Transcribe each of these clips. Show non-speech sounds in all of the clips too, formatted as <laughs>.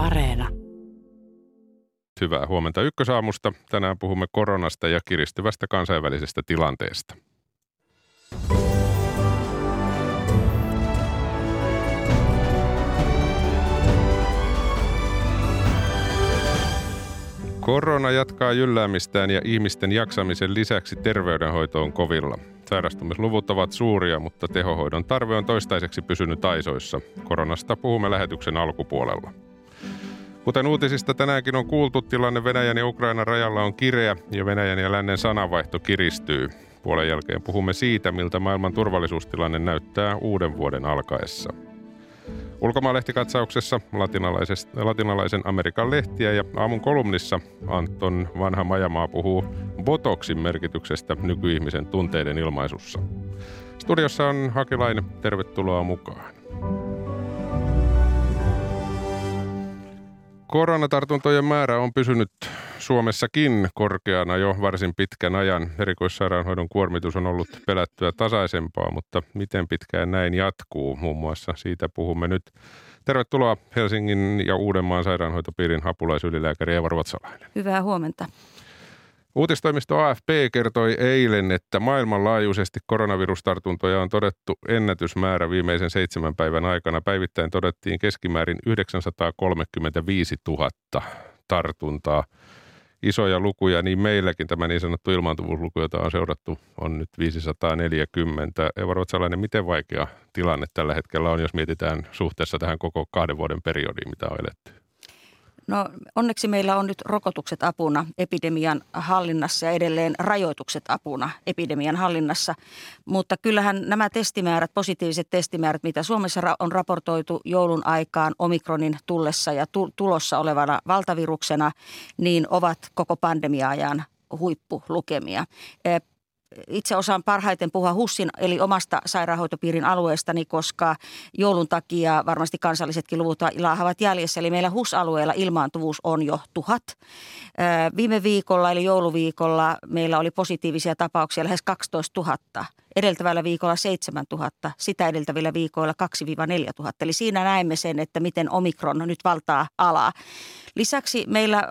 Areena. Hyvää huomenta ykkösaamusta. Tänään puhumme koronasta ja kiristyvästä kansainvälisestä tilanteesta. Korona jatkaa jylläämistään ja ihmisten jaksamisen lisäksi terveydenhoito on kovilla. Sairastumisluvut ovat suuria, mutta tehohoidon tarve on toistaiseksi pysynyt aisoissa. Koronasta puhumme lähetyksen alkupuolella. Kuten uutisista tänäänkin on kuultu, tilanne Venäjän ja Ukrainan rajalla on kireä ja Venäjän ja lännen sananvaihto kiristyy. Puolen jälkeen puhumme siitä, miltä maailman turvallisuustilanne näyttää uuden vuoden alkaessa. Ulkomaalehtikatauksessa latinalaisen Amerikan lehtiä ja aamun kolumnissa Anton Vanha Majamaa puhuu Botoksin merkityksestä nykyihmisen tunteiden ilmaisussa. Studiossa on Hakilainen, tervetuloa mukaan. Koronatartuntojen määrä on pysynyt Suomessakin korkeana jo varsin pitkän ajan. Erikoissairaanhoidon kuormitus on ollut pelättyä tasaisempaa, mutta miten pitkään näin jatkuu? Muun muassa siitä puhumme nyt. Tervetuloa Helsingin ja Uudenmaan sairaanhoitopiirin apulaisylilääkäri Eva Ruotsalainen. Hyvää huomenta. Uutistoimisto AFP kertoi eilen, että maailmanlaajuisesti koronavirustartuntoja on todettu ennätysmäärä viimeisen seitsemän päivän aikana. Päivittäin todettiin keskimäärin 935 000 tartuntaa. Isoja lukuja, niin meilläkin tämä niin sanottu ilmaantuvuusluku, jota on seurattu, on nyt 540. Eva Ruotsalainen, miten vaikea tilanne tällä hetkellä on, jos mietitään suhteessa tähän koko kahden vuoden periodiin, mitä on eletty? No onneksi meillä on nyt rokotukset apuna epidemian hallinnassa ja edelleen rajoitukset apuna epidemian hallinnassa. Mutta kyllähän nämä testimäärät, positiiviset testimäärät, mitä Suomessa on raportoitu joulun aikaan omikronin tullessa ja tulossa olevana valtaviruksena, niin ovat koko pandemia-ajan huippulukemia itse osaan parhaiten puhua HUSin eli omasta sairaanhoitopiirin alueestani, koska joulun takia varmasti kansallisetkin luvut laahavat jäljessä. Eli meillä HUS-alueella ilmaantuvuus on jo tuhat. Viime viikolla eli jouluviikolla meillä oli positiivisia tapauksia lähes 12 000 edeltävällä viikolla 7000, sitä edeltävillä viikoilla 2-4 000. Eli siinä näemme sen, että miten omikron nyt valtaa alaa. Lisäksi meillä,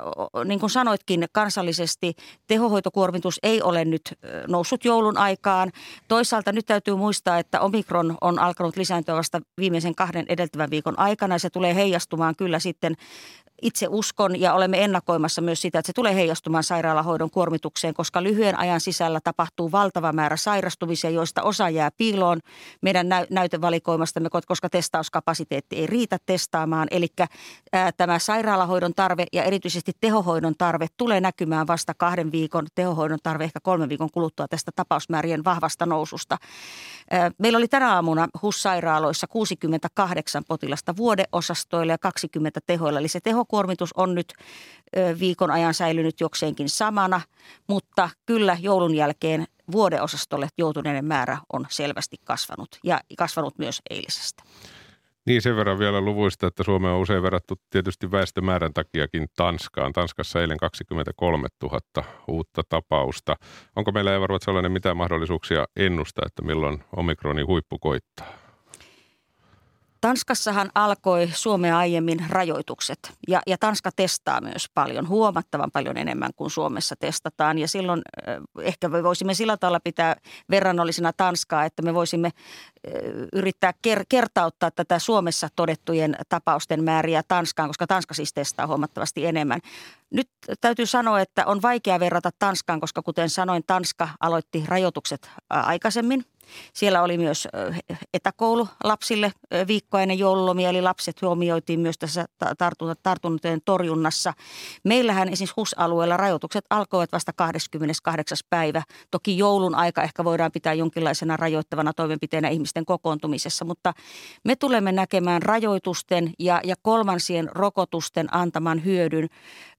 niin kuin sanoitkin, kansallisesti tehohoitokuormitus ei ole nyt noussut joulun aikaan. Toisaalta nyt täytyy muistaa, että omikron on alkanut lisääntyä vasta viimeisen kahden edeltävän viikon aikana ja se tulee heijastumaan kyllä sitten itse uskon ja olemme ennakoimassa myös sitä, että se tulee heijastumaan sairaalahoidon kuormitukseen, koska lyhyen ajan sisällä tapahtuu valtava määrä sairastumisia, joista osa jää piiloon meidän nä- näytevalikoimastamme, koska testauskapasiteetti ei riitä testaamaan. Eli tämä sairaalahoidon tarve ja erityisesti tehohoidon tarve tulee näkymään vasta kahden viikon, tehohoidon tarve ehkä kolmen viikon kuluttua tästä tapausmäärien vahvasta noususta. Ää, meillä oli tänä aamuna HUS-sairaaloissa 68 potilasta vuodeosastoilla ja 20 tehoilla, eli se teho kuormitus on nyt viikon ajan säilynyt jokseenkin samana, mutta kyllä joulun jälkeen vuodeosastolle joutuneiden määrä on selvästi kasvanut ja kasvanut myös eilisestä. Niin sen verran vielä luvuista, että Suomea on usein verrattu tietysti väestömäärän takiakin Tanskaan. Tanskassa eilen 23 000 uutta tapausta. Onko meillä Eva Ruotsalainen mitään mahdollisuuksia ennustaa, että milloin omikronin huippu koittaa? Tanskassahan alkoi Suomea aiemmin rajoitukset ja, ja Tanska testaa myös paljon, huomattavan paljon enemmän kuin Suomessa testataan. Ja silloin ehkä me voisimme sillä tavalla pitää verrannollisena Tanskaa, että me voisimme yrittää ker- kertauttaa tätä Suomessa todettujen tapausten määriä Tanskaan, koska Tanska siis testaa huomattavasti enemmän. Nyt täytyy sanoa, että on vaikea verrata Tanskaan, koska kuten sanoin, Tanska aloitti rajoitukset aikaisemmin – siellä oli myös etäkoulu lapsille viikkoa ennen joululomia, eli lapset huomioitiin myös tässä tartuntojen torjunnassa. Meillähän esimerkiksi HUS-alueella rajoitukset alkoivat vasta 28. päivä. Toki joulun aika ehkä voidaan pitää jonkinlaisena rajoittavana toimenpiteenä ihmisten kokoontumisessa, mutta me tulemme näkemään rajoitusten ja, ja kolmansien rokotusten antaman hyödyn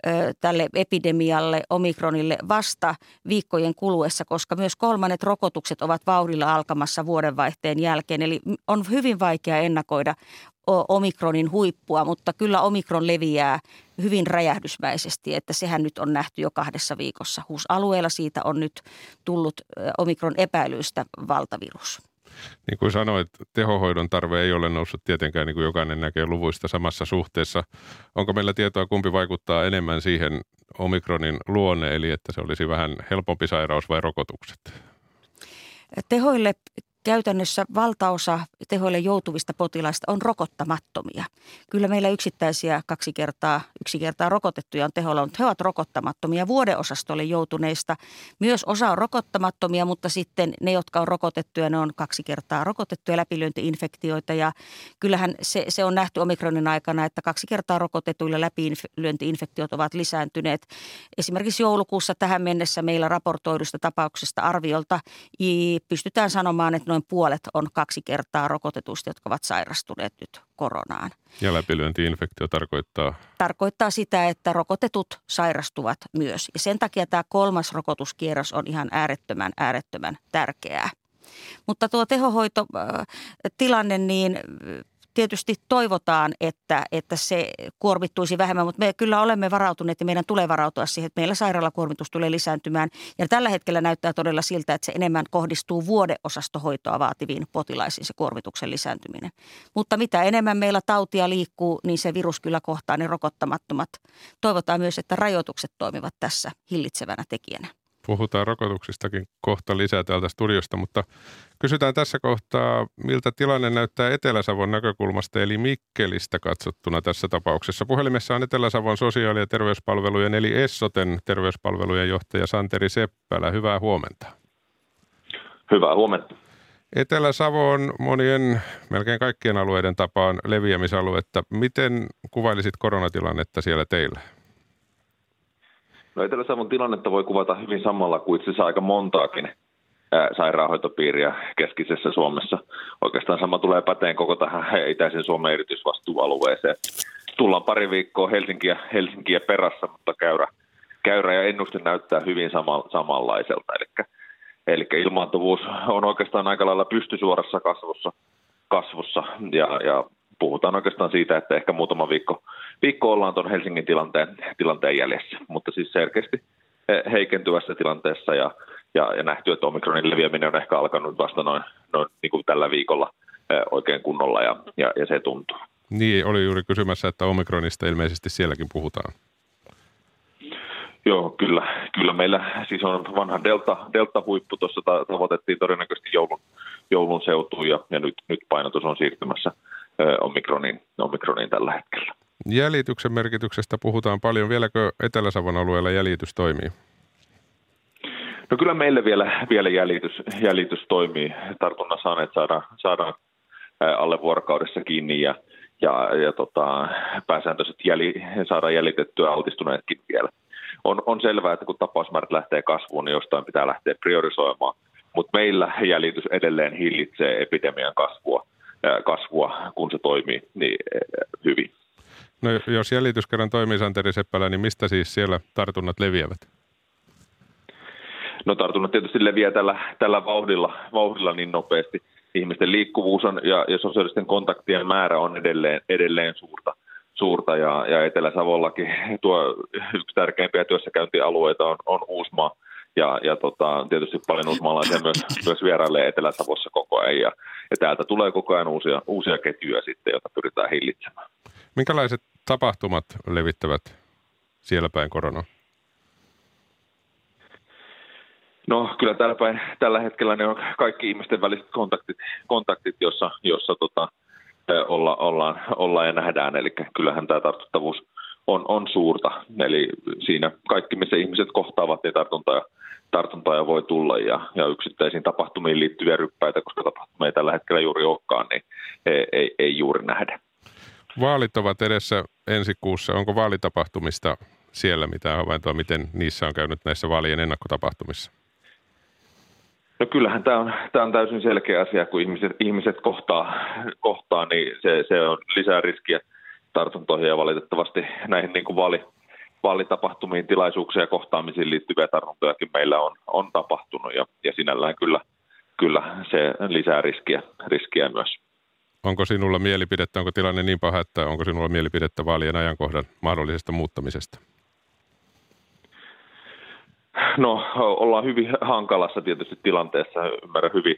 ö, tälle epidemialle, omikronille vasta viikkojen kuluessa, koska myös kolmannet rokotukset ovat vauhdilla alkamassa vuodenvaihteen jälkeen. Eli on hyvin vaikea ennakoida omikronin huippua, mutta kyllä omikron leviää hyvin räjähdysmäisesti, että sehän nyt on nähty jo kahdessa viikossa. HUS-alueella siitä on nyt tullut omikron epäilyistä valtavirus. Niin kuin sanoit, tehohoidon tarve ei ole noussut tietenkään, niin kuin jokainen näkee luvuista samassa suhteessa. Onko meillä tietoa, kumpi vaikuttaa enemmän siihen omikronin luonne, eli että se olisi vähän helpompi sairaus vai rokotukset? Tehoille käytännössä valtaosa tehoille joutuvista potilaista on rokottamattomia. Kyllä meillä yksittäisiä kaksi kertaa, yksi kertaa rokotettuja on teholla, mutta he ovat rokottamattomia. Vuodeosastolle joutuneista myös osa on rokottamattomia, mutta sitten ne, jotka on rokotettuja, ne on kaksi kertaa rokotettuja läpilyöntiinfektioita. Ja kyllähän se, se on nähty omikronin aikana, että kaksi kertaa rokotetuilla läpilyöntiinfektiot ovat lisääntyneet. Esimerkiksi joulukuussa tähän mennessä meillä raportoidusta tapauksesta arviolta pystytään sanomaan, että noin puolet on kaksi kertaa rokotetuista, jotka ovat sairastuneet nyt koronaan. Ja läpilyöntiinfektio tarkoittaa? Tarkoittaa sitä, että rokotetut sairastuvat myös. Ja sen takia tämä kolmas rokotuskierros on ihan äärettömän, äärettömän tärkeää. Mutta tuo tehohoitotilanne, niin tietysti toivotaan, että, että se kuormittuisi vähemmän, mutta me kyllä olemme varautuneet ja meidän tulee varautua siihen, että meillä sairaalakuormitus tulee lisääntymään. Ja tällä hetkellä näyttää todella siltä, että se enemmän kohdistuu vuodeosastohoitoa vaativiin potilaisiin se kuormituksen lisääntyminen. Mutta mitä enemmän meillä tautia liikkuu, niin se virus kyllä kohtaa ne rokottamattomat. Toivotaan myös, että rajoitukset toimivat tässä hillitsevänä tekijänä. Puhutaan rokotuksistakin kohta lisää täältä studiosta, mutta kysytään tässä kohtaa, miltä tilanne näyttää Etelä-Savon näkökulmasta, eli Mikkelistä katsottuna tässä tapauksessa. Puhelimessa on Etelä-Savon sosiaali- ja terveyspalvelujen, eli Essoten terveyspalvelujen johtaja Santeri Seppälä. Hyvää huomenta. Hyvää huomenta. Etelä-Savo on monien, melkein kaikkien alueiden tapaan leviämisaluetta. Miten kuvailisit koronatilannetta siellä teillä? No Etelä-Savon tilannetta voi kuvata hyvin samalla kuin itse asiassa aika montaakin sairaanhoitopiiriä keskisessä Suomessa. Oikeastaan sama tulee päteen koko tähän itäisen Suomen erityisvastuualueeseen. Tullaan pari viikkoa Helsinkiä, Helsinkiä perässä, mutta käyrä, käyrä ja ennuste näyttää hyvin sama, samanlaiselta. Eli, eli ilmaantuvuus on oikeastaan aika lailla pystysuorassa kasvussa, kasvussa ja, ja puhutaan oikeastaan siitä, että ehkä muutama viikko, viikko ollaan tuon Helsingin tilanteen, tilanteen jäljessä, mutta siis selkeästi eh, heikentyvässä tilanteessa ja, ja, ja nähty, että omikronin leviäminen on ehkä alkanut vasta noin, noin niin kuin tällä viikolla eh, oikein kunnolla ja, ja, ja se tuntuu. Niin, oli juuri kysymässä, että omikronista ilmeisesti sielläkin puhutaan. Joo, kyllä. Kyllä meillä siis on vanha delta, delta-huippu tuossa tavoitettiin todennäköisesti joulun, joulun seutuun ja, ja nyt, nyt painotus on siirtymässä omikroniin, omikroniin tällä hetkellä. Jäljityksen merkityksestä puhutaan paljon. Vieläkö Etelä-Savon alueella jäljitys toimii? No kyllä meille vielä, vielä jäljitys, jäljitys toimii. Tartunnan saaneet saadaan, saadaan alle vuorokaudessa kiinni ja, ja, ja tota, pääsääntöisesti jäli, saadaan jäljitettyä altistuneetkin vielä. On, on selvää, että kun tapausmäärät lähtee kasvuun, niin jostain pitää lähteä priorisoimaan. Mutta meillä jäljitys edelleen hillitsee epidemian kasvua kasvua, kun se toimii niin hyvin. No jos jäljitys kerran toimii, Santeri Seppälä, niin mistä siis siellä tartunnat leviävät? No tartunnat tietysti leviää tällä, tällä vauhdilla, vauhdilla niin nopeasti. Ihmisten liikkuvuus on, ja, ja sosiaalisten kontaktien määrä on edelleen, edelleen suurta, suurta ja, ja Etelä-Savollakin <laughs> tuo yksi tärkeimpiä työssäkäyntialueita on, on Uusmaa – ja, ja tota, tietysti paljon uusmaalaisia myös, <coughs> myös vierailee Etelä-Savossa koko ajan ja, ja täältä tulee koko ajan uusia, uusia ketjuja sitten, joita pyritään hillitsemään. Minkälaiset tapahtumat levittävät siellä päin korona? No kyllä täällä päin, tällä hetkellä ne on kaikki ihmisten väliset kontaktit, kontaktit jossa, jossa tota, olla, ollaan, ollaan ja nähdään. Eli kyllähän tämä tartuttavuus on, on suurta. Eli siinä kaikki, missä ihmiset kohtaavat, niin tartuntoja, tartuntoja voi tulla ja, ja yksittäisiin tapahtumiin liittyviä ryppäitä, koska tapahtumia ei tällä hetkellä juuri olekaan, niin ei, ei, ei juuri nähdä. Vaalit ovat edessä ensi kuussa. Onko vaalitapahtumista siellä mitään havaintoa, miten niissä on käynyt näissä vaalien ennakkotapahtumissa? No kyllähän tämä on, tämä on täysin selkeä asia, kun ihmiset, ihmiset kohtaa, kohtaa niin se, se on lisää riskiä tartuntoihin ja valitettavasti näihin niin kuin vaali, vaalitapahtumiin, tilaisuuksiin ja kohtaamisiin liittyviä tartuntojakin meillä on, on tapahtunut ja, ja sinällään kyllä, kyllä se lisää riskiä, riskiä myös. Onko sinulla mielipidettä, onko tilanne niin paha, että onko sinulla mielipidettä vaalien ajankohdan mahdollisesta muuttamisesta? No ollaan hyvin hankalassa tietysti tilanteessa, ymmärrän hyvin,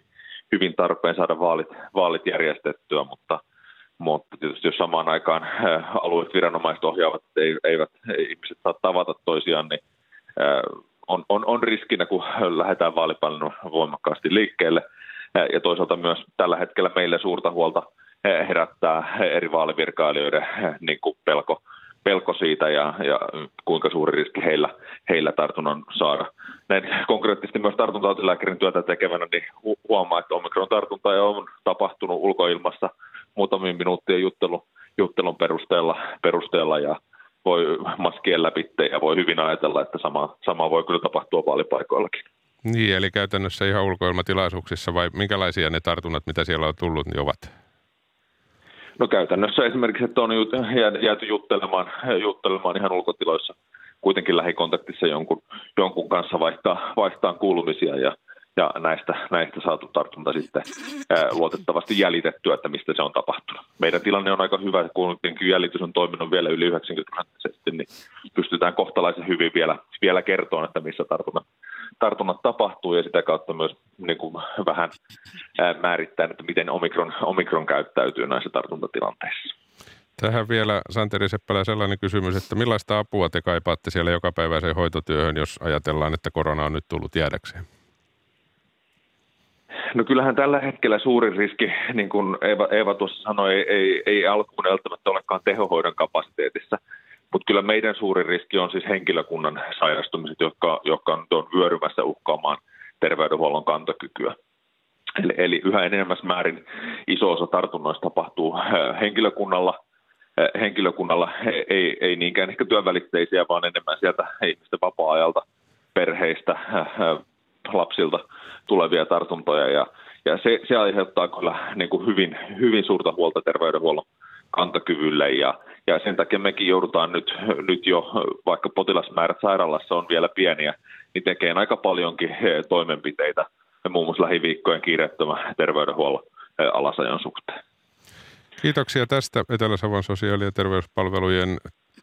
hyvin tarpeen saada vaalit, vaalit järjestettyä, mutta, mutta tietysti jos samaan aikaan alueet viranomaiset ohjaavat, eivät ihmiset saa tavata toisiaan, niin on, on, on riskinä, kun lähdetään vaalipallon voimakkaasti liikkeelle. Ja toisaalta myös tällä hetkellä meille suurta huolta herättää eri vaalivirkailijoiden niin kuin pelko, pelko siitä ja, ja kuinka suuri riski heillä, heillä tartunnan saada. Näin konkreettisesti myös tartuntautiläkärin työtä tekevänä niin huomaa, että omikron-tartunta on tapahtunut ulkoilmassa muutamien minuuttien juttelu, juttelun perusteella, perusteella ja voi maskien läpi ja voi hyvin ajatella, että sama, sama voi kyllä tapahtua vaalipaikoillakin. Niin, eli käytännössä ihan ulkoilmatilaisuuksissa vai minkälaisia ne tartunnat, mitä siellä on tullut, niin ovat? No käytännössä esimerkiksi, että on jääty juttelemaan, juttelemaan ihan ulkotiloissa kuitenkin lähikontaktissa jonkun, jonkun kanssa vaihtaa, vaihtaa kuulumisia ja, ja näistä, näistä saatu tartunta sitten ää, luotettavasti jäljitettyä, että mistä se on tapahtunut. Meidän tilanne on aika hyvä, kun jäljitys on toiminut vielä yli 90 prosenttisesti, niin pystytään kohtalaisen hyvin vielä, vielä kertomaan, että missä tartunnat, tartunnat tapahtuu ja sitä kautta myös niin kuin vähän ää, määrittää, että miten omikron, omikron käyttäytyy näissä tartuntatilanteissa. Tähän vielä Santeri Seppälä sellainen kysymys, että millaista apua te kaipaatte siellä jokapäiväiseen hoitotyöhön, jos ajatellaan, että korona on nyt tullut jäädäkseen? No kyllähän tällä hetkellä suurin riski, niin kuin Eeva, Eeva tuossa sanoi, ei, ei, ei alkuun välttämättä olekaan tehohoidon kapasiteetissa, mutta kyllä meidän suurin riski on siis henkilökunnan sairastumiset, jotka, jotka on vyörymässä uhkaamaan terveydenhuollon kantokykyä. Eli, eli yhä enemmän määrin iso osa tartunnoista tapahtuu äh, henkilökunnalla, äh, henkilökunnalla ei, ei niinkään ehkä työvälitteisiä, vaan enemmän sieltä ihmisten vapaa-ajalta, perheistä, äh, lapsilta tulevia tartuntoja. Ja, ja se, se aiheuttaa kyllä niin kuin hyvin, hyvin suurta huolta terveydenhuollon kantokyvylle ja, ja sen takia mekin joudutaan nyt, nyt jo, vaikka potilasmäärät sairaalassa on vielä pieniä, niin tekee aika paljonkin toimenpiteitä, muun muassa lähiviikkojen kiireettömän terveydenhuollon alasajon suhteen. Kiitoksia tästä Etelä-Savon sosiaali- ja terveyspalvelujen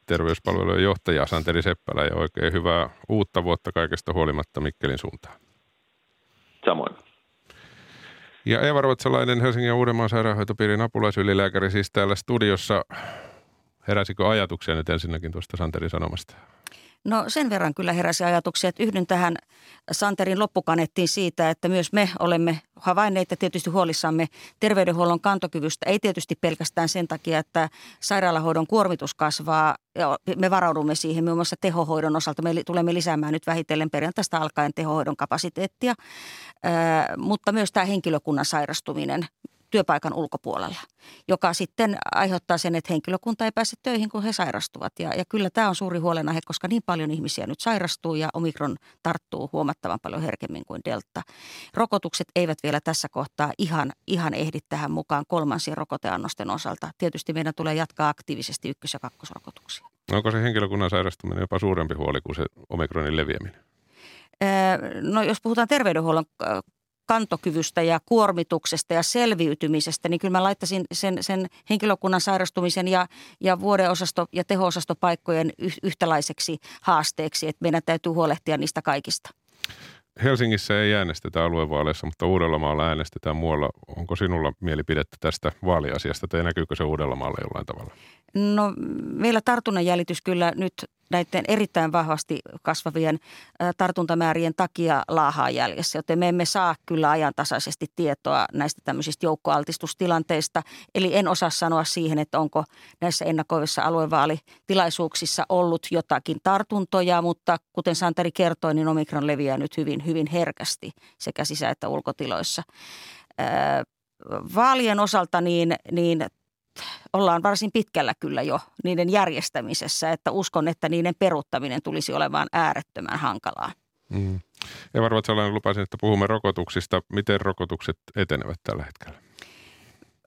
terveyspalvelujen johtaja Santeri Seppälä ja oikein hyvää uutta vuotta kaikesta huolimatta Mikkelin suuntaan. Samoin. Ja Eeva Ruotsalainen, Helsingin ja Uudenmaan sairaanhoitopiirin apulaisylilääkäri siis täällä studiossa. Heräsikö ajatuksia nyt ensinnäkin tuosta Santerin sanomasta? No sen verran kyllä heräsi ajatuksia, että yhdyn tähän Santerin loppukanettiin siitä, että myös me olemme havainneet ja tietysti huolissamme terveydenhuollon kantokyvystä. Ei tietysti pelkästään sen takia, että sairaalahoidon kuormitus kasvaa. Ja me varaudumme siihen muun muassa tehohoidon osalta. Me tulemme lisäämään nyt vähitellen perjantaista alkaen tehohoidon kapasiteettia, mutta myös tämä henkilökunnan sairastuminen työpaikan ulkopuolella, joka sitten aiheuttaa sen, että henkilökunta ei pääse töihin, kun he sairastuvat. Ja, ja kyllä tämä on suuri huolenaihe, koska niin paljon ihmisiä nyt sairastuu ja omikron tarttuu huomattavan paljon herkemmin kuin delta. Rokotukset eivät vielä tässä kohtaa ihan, ihan ehdi tähän mukaan kolmansien rokoteannosten osalta. Tietysti meidän tulee jatkaa aktiivisesti ykkös- ja kakkosrokotuksia. Onko se henkilökunnan sairastuminen jopa suurempi huoli kuin se omikronin leviäminen? No jos puhutaan terveydenhuollon kantokyvystä ja kuormituksesta ja selviytymisestä, niin kyllä mä laittaisin sen, sen henkilökunnan sairastumisen ja, ja vuodeosasto- ja teho-osastopaikkojen yhtäläiseksi haasteeksi, että meidän täytyy huolehtia niistä kaikista. Helsingissä ei äänestetä aluevaaleissa, mutta Uudellamaalla äänestetään muualla. Onko sinulla mielipidettä tästä vaaliasiasta tai näkyykö se Uudellamaalla jollain tavalla? No meillä tartunnan jäljitys kyllä nyt näiden erittäin vahvasti kasvavien tartuntamäärien takia laahaa jäljessä, joten me emme saa kyllä ajantasaisesti tietoa näistä tämmöisistä joukkoaltistustilanteista. Eli en osaa sanoa siihen, että onko näissä ennakoivissa aluevaalitilaisuuksissa ollut jotakin tartuntoja, mutta kuten Santeri kertoi, niin omikron leviää nyt hyvin, hyvin herkästi sekä sisä- että ulkotiloissa. Vaalien osalta niin, niin ollaan varsin pitkällä kyllä jo niiden järjestämisessä, että uskon, että niiden peruttaminen tulisi olemaan äärettömän hankalaa. Mm. Eva Ruotsalainen lupasin, että puhumme rokotuksista. Miten rokotukset etenevät tällä hetkellä?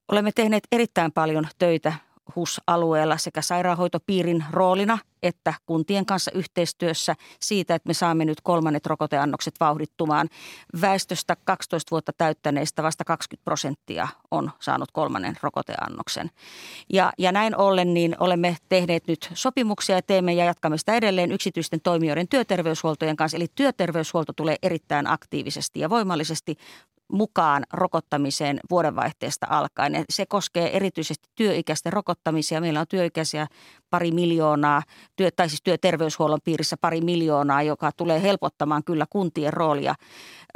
Olemme tehneet erittäin paljon töitä HUS-alueella sekä sairaanhoitopiirin roolina että kuntien kanssa yhteistyössä siitä, että me saamme nyt kolmannet rokoteannokset vauhdittumaan. Väestöstä 12 vuotta täyttäneistä vasta 20 prosenttia on saanut kolmannen rokoteannoksen. Ja, ja näin ollen niin olemme tehneet nyt sopimuksia ja teemme ja jatkamme sitä edelleen yksityisten toimijoiden työterveyshuoltojen kanssa. Eli työterveyshuolto tulee erittäin aktiivisesti ja voimallisesti mukaan rokottamiseen vuodenvaihteesta alkaen. Se koskee erityisesti työikäisten rokottamisia. Meillä on työikäisiä pari miljoonaa, työ, tai siis työterveyshuollon piirissä pari miljoonaa, joka tulee helpottamaan kyllä kuntien roolia.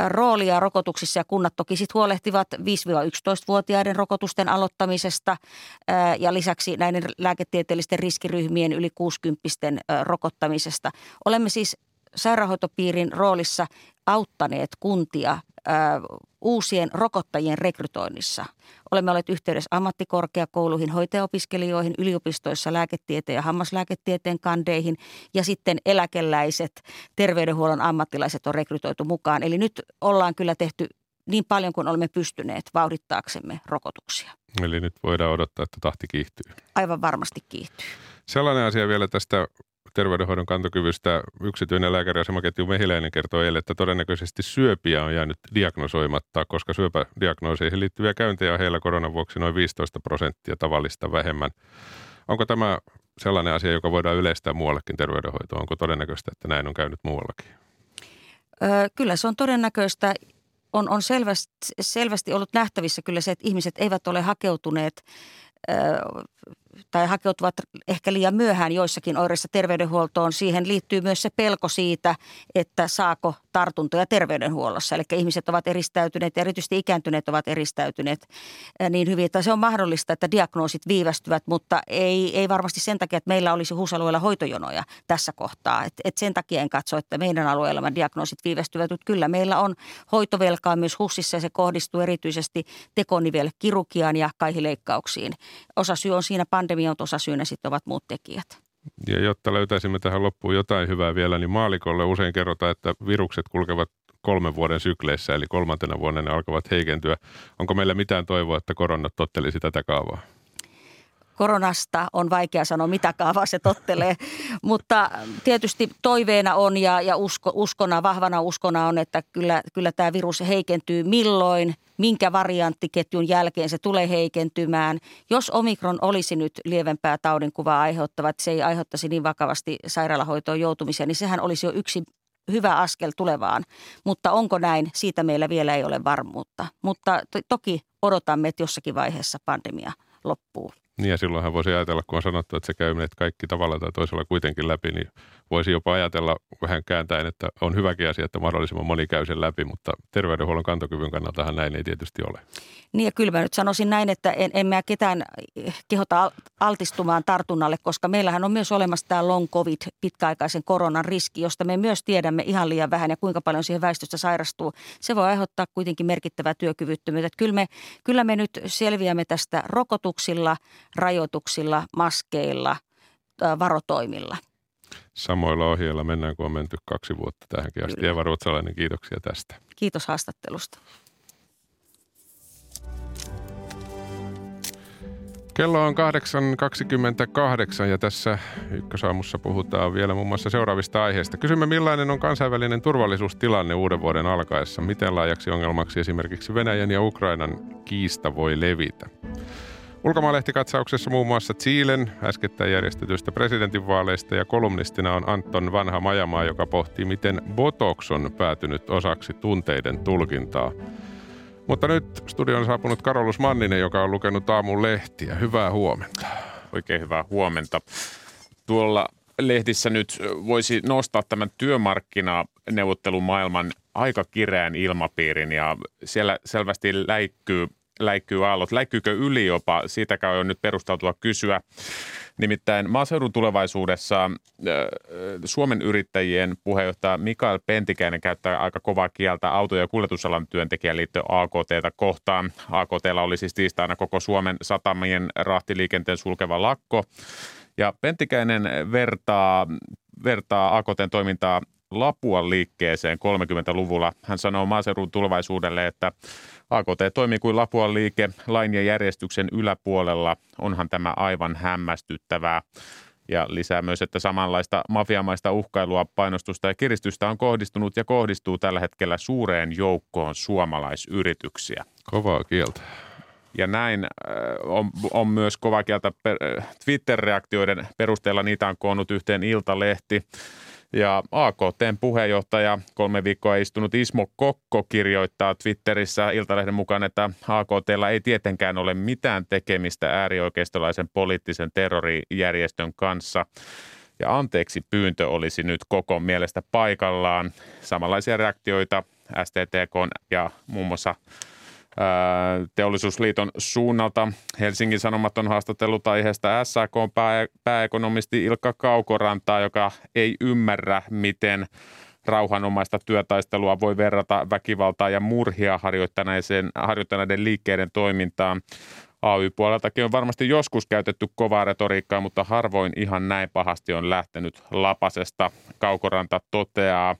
Roolia rokotuksissa ja kunnat toki sitten huolehtivat 5-11-vuotiaiden rokotusten aloittamisesta ja lisäksi näiden lääketieteellisten riskiryhmien yli 60 rokottamisesta. Olemme siis sairaanhoitopiirin roolissa auttaneet kuntia uusien rokottajien rekrytoinnissa. Olemme olleet yhteydessä ammattikorkeakouluihin, hoitajaopiskelijoihin, yliopistoissa lääketieteen ja hammaslääketieteen kandeihin ja sitten eläkeläiset, terveydenhuollon ammattilaiset on rekrytoitu mukaan. Eli nyt ollaan kyllä tehty niin paljon kuin olemme pystyneet vauhdittaaksemme rokotuksia. Eli nyt voidaan odottaa, että tahti kiihtyy. Aivan varmasti kiihtyy. Sellainen asia vielä tästä terveydenhoidon kantokyvystä yksityinen lääkäriasemaketju Mehiläinen kertoo eilen, että todennäköisesti syöpiä on jäänyt diagnosoimatta, koska syöpädiagnooseihin liittyviä käyntejä on heillä koronan vuoksi noin 15 prosenttia tavallista vähemmän. Onko tämä sellainen asia, joka voidaan yleistää muuallekin terveydenhoitoon? Onko todennäköistä, että näin on käynyt muuallakin? Öö, kyllä se on todennäköistä. On, on selvästi, selvästi ollut nähtävissä kyllä se, että ihmiset eivät ole hakeutuneet tai hakeutuvat ehkä liian myöhään joissakin oireissa terveydenhuoltoon. Siihen liittyy myös se pelko siitä, että saako tartuntoja terveydenhuollossa. Eli ihmiset ovat eristäytyneet ja erityisesti ikääntyneet ovat eristäytyneet niin hyvin, että se on mahdollista, että diagnoosit viivästyvät, mutta ei, ei varmasti sen takia, että meillä olisi HUS-alueella hoitojonoja tässä kohtaa. Et, et sen takia en katso, että meidän alueella diagnoosit viivästyvät, mutta kyllä meillä on hoitovelkaa myös HUSissa ja se kohdistuu erityisesti tekonivelkirurgiaan ja kaihileikkauksiin. Osa syy on siinä pandemia, mutta osa syynä sitten ovat muut tekijät. Ja jotta löytäisimme tähän loppuun jotain hyvää vielä, niin maalikolle usein kerrotaan, että virukset kulkevat kolmen vuoden sykleissä, eli kolmantena vuonna ne alkavat heikentyä. Onko meillä mitään toivoa, että korona tottelisi tätä kaavaa? Koronasta on vaikea sanoa, mitä kaavaa se tottelee, <laughs> mutta tietysti toiveena on ja, ja usko, uskona, vahvana uskona on, että kyllä, kyllä tämä virus heikentyy milloin, minkä varianttiketjun jälkeen se tulee heikentymään. Jos omikron olisi nyt lievempää taudinkuvaa aiheuttava, että se ei aiheuttaisi niin vakavasti sairaalahoitoon joutumisia, niin sehän olisi jo yksi hyvä askel tulevaan. Mutta onko näin, siitä meillä vielä ei ole varmuutta. Mutta to- toki odotamme, että jossakin vaiheessa pandemia loppuu. Niin ja silloinhan voisi ajatella, kun on sanottu, että se käy meidät kaikki tavalla tai toisella kuitenkin läpi, niin voisi jopa ajatella vähän kääntäen, että on hyväkin asia, että mahdollisimman moni käy sen läpi, mutta terveydenhuollon kantokyvyn kannaltahan näin ei tietysti ole. Niin ja kyllä mä nyt sanoisin näin, että en, en mä ketään kehota altistumaan tartunnalle, koska meillähän on myös olemassa tämä long covid, pitkäaikaisen koronan riski, josta me myös tiedämme ihan liian vähän ja kuinka paljon siihen väestöstä sairastuu. Se voi aiheuttaa kuitenkin merkittävää työkyvyttömyyttä. Kyllä me, kyllä me nyt selviämme tästä rokotuksilla, rajoituksilla, maskeilla, varotoimilla. Samoilla ohjeilla mennään, kun on menty kaksi vuotta tähänkin asti. Kyllä. Eva Ruotsalainen, kiitoksia tästä. Kiitos haastattelusta. Kello on 8.28 ja tässä Ykkösaamussa puhutaan vielä muun muassa seuraavista aiheista. Kysymme, millainen on kansainvälinen turvallisuustilanne uuden vuoden alkaessa? Miten laajaksi ongelmaksi esimerkiksi Venäjän ja Ukrainan kiista voi levitä? Ulkomaalehti-katsauksessa muun muassa Chilen äskettäin järjestetyistä presidentinvaaleista ja kolumnistina on Anton Vanha Majamaa, joka pohtii, miten Botox on päätynyt osaksi tunteiden tulkintaa. Mutta nyt studion on saapunut Karolus Manninen, joka on lukenut aamun lehtiä. Hyvää huomenta. Oikein hyvää huomenta. Tuolla lehdissä nyt voisi nostaa tämän työmarkkinaneuvottelumaailman aika kireän ilmapiirin ja siellä selvästi läikkyy läikkyy aallot. Läikkyykö yli jopa? Siitäkään on nyt perustautua kysyä. Nimittäin maaseudun tulevaisuudessa äh, Suomen yrittäjien puheenjohtaja Mikael Pentikäinen käyttää aika kovaa kieltä auto- ja kuljetusalan työntekijäliittö AKTta kohtaan. AKTlla oli siis tiistaina koko Suomen satamien rahtiliikenteen sulkeva lakko. Ja Pentikäinen vertaa, vertaa AKTn toimintaa Lapua liikkeeseen 30-luvulla. Hän sanoo maaseudun tulevaisuudelle, että AKT toimii kuin Lapuan liike lain ja järjestyksen yläpuolella. Onhan tämä aivan hämmästyttävää. Ja lisää myös, että samanlaista mafiamaista uhkailua, painostusta ja kiristystä on kohdistunut ja kohdistuu tällä hetkellä suureen joukkoon suomalaisyrityksiä. Kovaa kieltä. Ja näin äh, on, on myös kova kieltä Twitter-reaktioiden perusteella. Niitä on koonnut yhteen Iltalehti. Ja AKTn puheenjohtaja, kolme viikkoa istunut Ismo Kokko kirjoittaa Twitterissä Iltalehden mukaan, että AKTlla ei tietenkään ole mitään tekemistä äärioikeistolaisen poliittisen terrorijärjestön kanssa. Ja anteeksi pyyntö olisi nyt koko mielestä paikallaan. Samanlaisia reaktioita STTK ja muun muassa teollisuusliiton suunnalta. Helsingin Sanomat on haastatellut aiheesta SAK pää, pääekonomisti Ilkka Kaukorantaa, joka ei ymmärrä, miten rauhanomaista työtaistelua voi verrata väkivaltaa ja murhia harjoittaneiden liikkeiden toimintaan. AY-puoleltakin on varmasti joskus käytetty kovaa retoriikkaa, mutta harvoin ihan näin pahasti on lähtenyt lapasesta. Kaukoranta toteaa,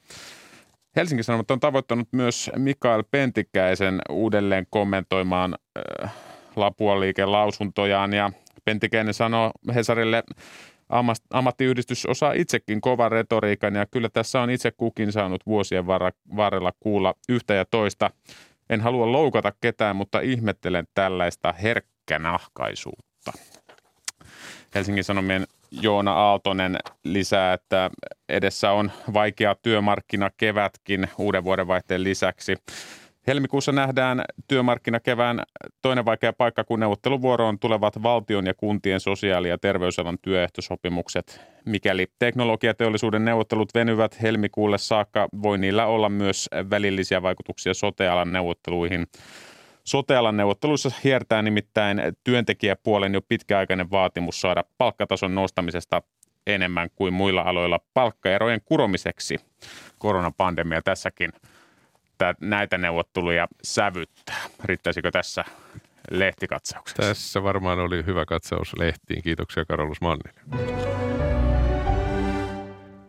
Helsingin Sanomat on tavoittanut myös Mikael Pentikäisen uudelleen kommentoimaan äh, Lapua-liiken lausuntojaan ja Pentikäinen sanoo Hesarille, ammattiyhdistys osaa itsekin kovan retoriikan ja kyllä tässä on itse kukin saanut vuosien varrella kuulla yhtä ja toista. En halua loukata ketään, mutta ihmettelen tällaista herkkänahkaisuutta. Helsingin Sanomien Joona Aaltonen lisää, että edessä on vaikea työmarkkinakevätkin uuden vuoden vaihteen lisäksi. Helmikuussa nähdään työmarkkinakevään toinen vaikea paikka, kun neuvotteluvuoroon tulevat valtion ja kuntien sosiaali- ja terveysalan työehtosopimukset. Mikäli teknologiateollisuuden neuvottelut venyvät helmikuulle saakka, voi niillä olla myös välillisiä vaikutuksia sotealan neuvotteluihin. Sotealan neuvotteluissa hiertää nimittäin työntekijäpuolen jo pitkäaikainen vaatimus saada palkkatason nostamisesta enemmän kuin muilla aloilla palkkaerojen kuromiseksi. Koronapandemia tässäkin näitä neuvotteluja sävyttää. Riittäisikö tässä lehtikatsauksessa? Tässä varmaan oli hyvä katsaus lehtiin. Kiitoksia Karolus Mannille.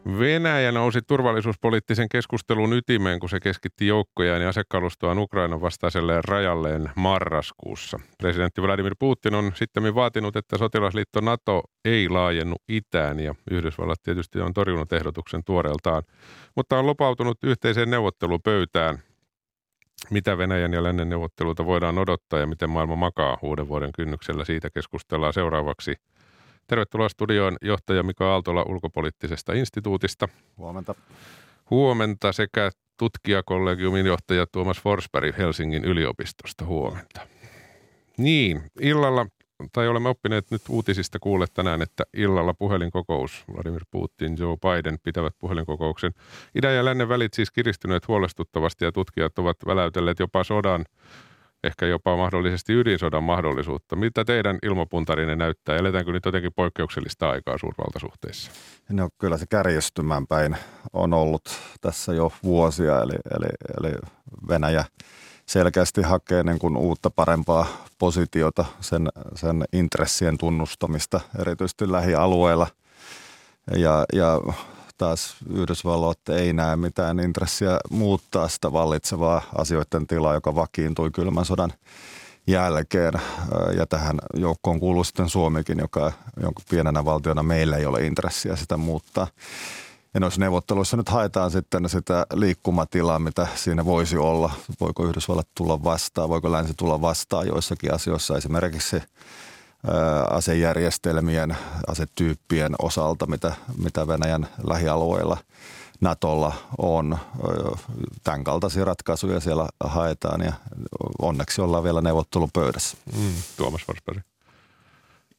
Venäjä nousi turvallisuuspoliittisen keskustelun ytimeen, kun se keskitti joukkojaan ja asekalustoaan Ukrainan vastaiselle rajalleen marraskuussa. Presidentti Vladimir Putin on sitten vaatinut, että sotilasliitto NATO ei laajennu itään ja Yhdysvallat tietysti on torjunut ehdotuksen tuoreeltaan, mutta on lopautunut yhteiseen neuvottelupöytään. Mitä Venäjän ja lännen neuvotteluita voidaan odottaa ja miten maailma makaa uuden vuoden kynnyksellä, siitä keskustellaan seuraavaksi – Tervetuloa studioon johtaja Mika Aaltola ulkopoliittisesta instituutista. Huomenta. Huomenta sekä tutkijakollegiumin johtaja Tuomas Forsberg Helsingin yliopistosta. Huomenta. Niin, illalla, tai olemme oppineet nyt uutisista kuulle tänään, että illalla puhelinkokous, Vladimir Putin, Joe Biden pitävät puhelinkokouksen. Idän ja lännen välit siis kiristyneet huolestuttavasti ja tutkijat ovat väläytelleet jopa sodan ehkä jopa mahdollisesti ydinsodan mahdollisuutta. Mitä teidän ilmapuntarinen näyttää? Eletäänkö nyt jotenkin poikkeuksellista aikaa suurvaltasuhteissa? No kyllä se kärjestymään päin on ollut tässä jo vuosia, eli, eli, eli Venäjä selkeästi hakee niin kuin uutta parempaa positiota, sen, sen intressien tunnustamista erityisesti lähialueilla. Ja, ja taas Yhdysvallat ei näe mitään intressiä muuttaa sitä vallitsevaa asioiden tilaa, joka vakiintui kylmän sodan jälkeen. Ja tähän joukkoon kuuluu sitten Suomikin, joka, jonka pienenä valtiona meillä ei ole intressiä sitä muuttaa. Ja noissa neuvotteluissa nyt haetaan sitten sitä liikkumatilaa, mitä siinä voisi olla. Voiko Yhdysvallat tulla vastaan, voiko länsi tulla vastaan joissakin asioissa. Esimerkiksi asejärjestelmien, asetyyppien osalta, mitä, mitä Venäjän lähialueilla Natolla on. Tämän kaltaisia ratkaisuja siellä haetaan ja onneksi ollaan vielä neuvottelupöydässä. Mm, Tuomas Forsberg.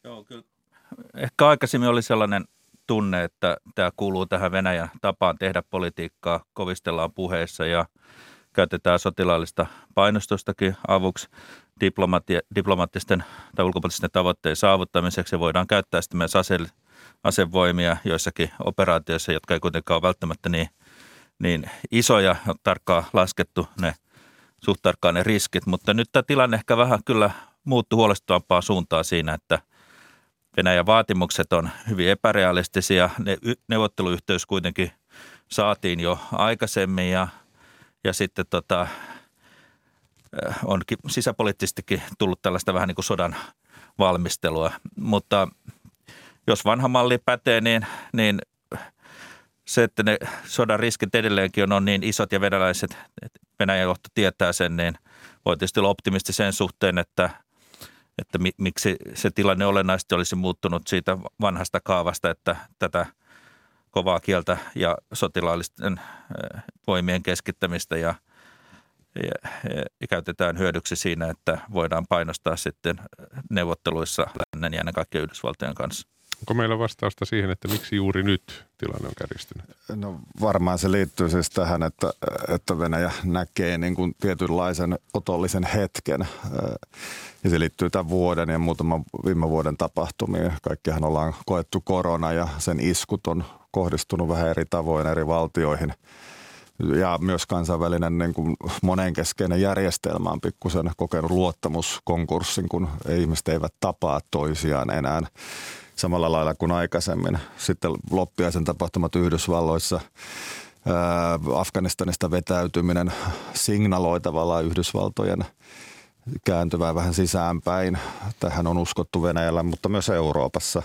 Joo, kyllä. Ehkä aikaisemmin oli sellainen tunne, että tämä kuuluu tähän Venäjän tapaan tehdä politiikkaa, kovistellaan puheessa ja käytetään sotilaallista painostustakin avuksi diplomaattisten tai ulkopoliittisten tavoitteiden saavuttamiseksi. Voidaan käyttää sitten myös ase, asevoimia joissakin operaatioissa, jotka ei kuitenkaan ole välttämättä niin, niin isoja, on tarkkaan laskettu ne suht tarkkaan ne riskit, mutta nyt tämä tilanne ehkä vähän kyllä muuttui huolestuvampaa suuntaan siinä, että Venäjän vaatimukset on hyvin epärealistisia. Ne, neuvotteluyhteys kuitenkin saatiin jo aikaisemmin ja, ja sitten tota, on sisäpoliittisestikin tullut tällaista vähän niin kuin sodan valmistelua. Mutta jos vanha malli pätee, niin, niin se, että ne sodan riskit edelleenkin on, on niin isot ja venäläiset, että Venäjän johto tietää sen, niin voi tietysti olla optimisti sen suhteen, että, että mi, miksi se tilanne olennaisesti olisi muuttunut siitä vanhasta kaavasta, että tätä kovaa kieltä ja sotilaallisten voimien keskittämistä ja käytetään hyödyksi siinä, että voidaan painostaa sitten neuvotteluissa lännen ja ennen kaikkea Yhdysvaltojen kanssa. Onko meillä vastausta siihen, että miksi juuri nyt tilanne on kärjistynyt? No varmaan se liittyy siis tähän, että, että Venäjä näkee niin kuin tietynlaisen otollisen hetken. Ja se liittyy tämän vuoden ja muutaman viime vuoden tapahtumiin. Kaikkihan ollaan koettu korona ja sen iskut on kohdistunut vähän eri tavoin eri valtioihin. Ja myös kansainvälinen niin kuin monenkeskeinen järjestelmä on pikkusen kokenut luottamuskonkurssin, kun ihmiset eivät tapaa toisiaan enää samalla lailla kuin aikaisemmin. Sitten loppiaisen tapahtumat Yhdysvalloissa, Afganistanista vetäytyminen signaloi tavallaan Yhdysvaltojen kääntyvää vähän sisäänpäin. Tähän on uskottu Venäjällä, mutta myös Euroopassa.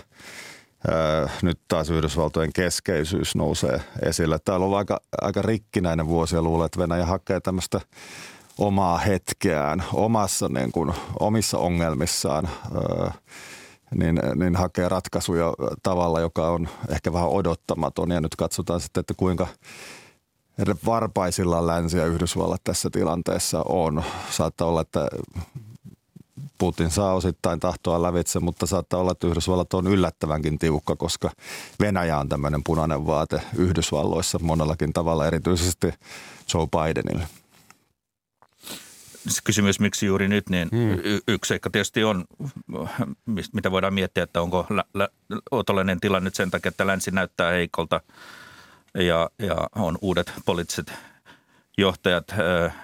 Nyt taas Yhdysvaltojen keskeisyys nousee esille. Tämä on aika, aika rikkinäinen vuosi ja luulen, että Venäjä hakee tämmöistä omaa hetkeään omassa, niin kuin, omissa ongelmissaan niin, niin hakee ratkaisuja tavalla, joka on ehkä vähän odottamaton. Ja nyt katsotaan sitten, että kuinka varpaisilla länsi ja Yhdysvallat tässä tilanteessa on. Saattaa olla, että Putin saa osittain tahtoa lävitse, mutta saattaa olla, että Yhdysvallat on yllättävänkin tiukka, koska Venäjä on tämmöinen punainen vaate Yhdysvalloissa monellakin tavalla, erityisesti Joe Bidenille kysymys, miksi juuri nyt, niin hmm. y- yksi seikka tietysti on, mitä voidaan miettiä, että onko lä- lä- otollinen tilanne nyt sen takia, että länsi näyttää heikolta ja, ja on uudet poliittiset johtajat,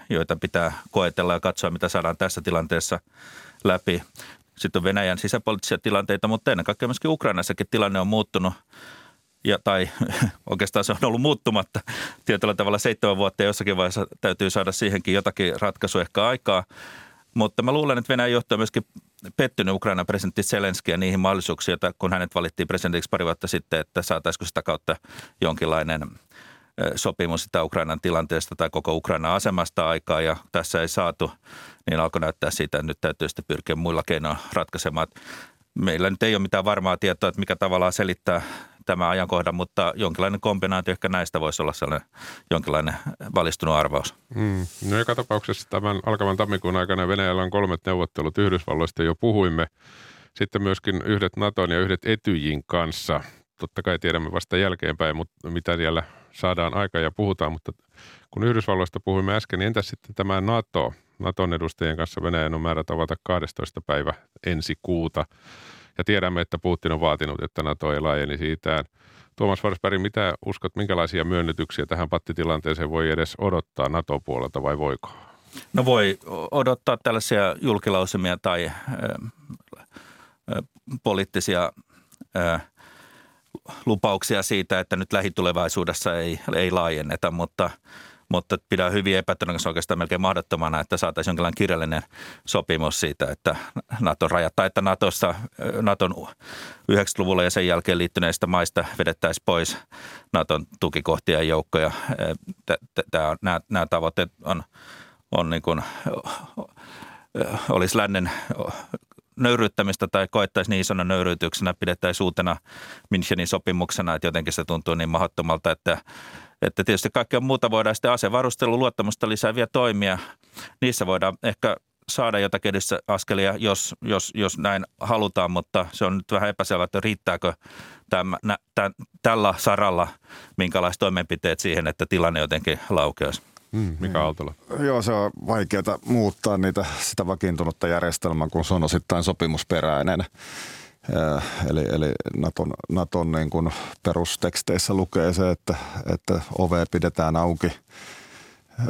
joita pitää koetella ja katsoa, mitä saadaan tässä tilanteessa läpi. Sitten on Venäjän sisäpoliittisia tilanteita, mutta ennen kaikkea myöskin Ukrainassakin tilanne on muuttunut – ja, tai <laughs> oikeastaan se on ollut muuttumatta tietyllä tavalla seitsemän vuotta ja jossakin vaiheessa täytyy saada siihenkin jotakin ratkaisu ehkä aikaa. Mutta mä luulen, että Venäjän johto on myöskin pettynyt Ukrainan presidentti Zelenskiä niihin mahdollisuuksiin, kun hänet valittiin presidentiksi pari vuotta sitten, että saataisiko sitä kautta jonkinlainen sopimus sitä Ukrainan tilanteesta tai koko Ukrainan asemasta aikaa ja tässä ei saatu, niin alkoi näyttää siitä, että nyt täytyy sitten pyrkiä muilla keinoilla ratkaisemaan. Meillä nyt ei ole mitään varmaa tietoa, että mikä tavallaan selittää tämä ajankohdan, mutta jonkinlainen kombinaatio ehkä näistä voisi olla sellainen jonkinlainen valistunut arvaus. Mm. No joka tapauksessa tämän alkavan tammikuun aikana Venäjällä on kolmet neuvottelut Yhdysvalloista jo puhuimme. Sitten myöskin yhdet Naton ja yhdet Etyjin kanssa. Totta kai tiedämme vasta jälkeenpäin, mutta mitä siellä saadaan aika ja puhutaan, mutta kun Yhdysvalloista puhuimme äsken, niin entäs sitten tämä NATO? Naton edustajien kanssa Venäjän on määrä tavata 12. päivä ensi kuuta. Ja tiedämme, että Putin on vaatinut, että NATO ei laajeni siitä. Tuomas Forsberg, mitä uskot, minkälaisia myönnytyksiä tähän pattitilanteeseen voi edes odottaa NATO-puolelta vai voiko? No voi odottaa tällaisia julkilausumia tai äh, poliittisia äh, lupauksia siitä, että nyt lähitulevaisuudessa ei, ei laajenneta, mutta – mutta pidän hyvin epätodennäköisesti oikeastaan melkein mahdottomana, että saataisiin jonkinlainen kirjallinen sopimus siitä, että Naton rajat tai että Natosta, Naton 90-luvulla ja sen jälkeen liittyneistä maista vedettäisiin pois Naton tukikohtia ja joukkoja. Nämä tavoitteet on, on niin kuin, olisi lännen nöyryyttämistä tai koettaisiin niin isona nöyryytyksenä, pidettäisiin uutena Münchenin sopimuksena, että jotenkin se tuntuu niin mahdottomalta, että että tietysti kaikkea muuta voidaan sitten asevarustelu, luottamusta lisääviä toimia. Niissä voidaan ehkä saada jotakin askelia, jos, jos, jos näin halutaan, mutta se on nyt vähän epäselvää, että riittääkö tämän, tämän, tällä saralla minkälaiset toimenpiteet siihen, että tilanne jotenkin laukeaisi. Mm, Mika niin. Aaltola. Joo, se on vaikeaa muuttaa niitä, sitä vakiintunutta järjestelmää, kun se on osittain sopimusperäinen. Eli, eli Naton, Naton niin kuin perusteksteissä lukee se, että, että ove pidetään auki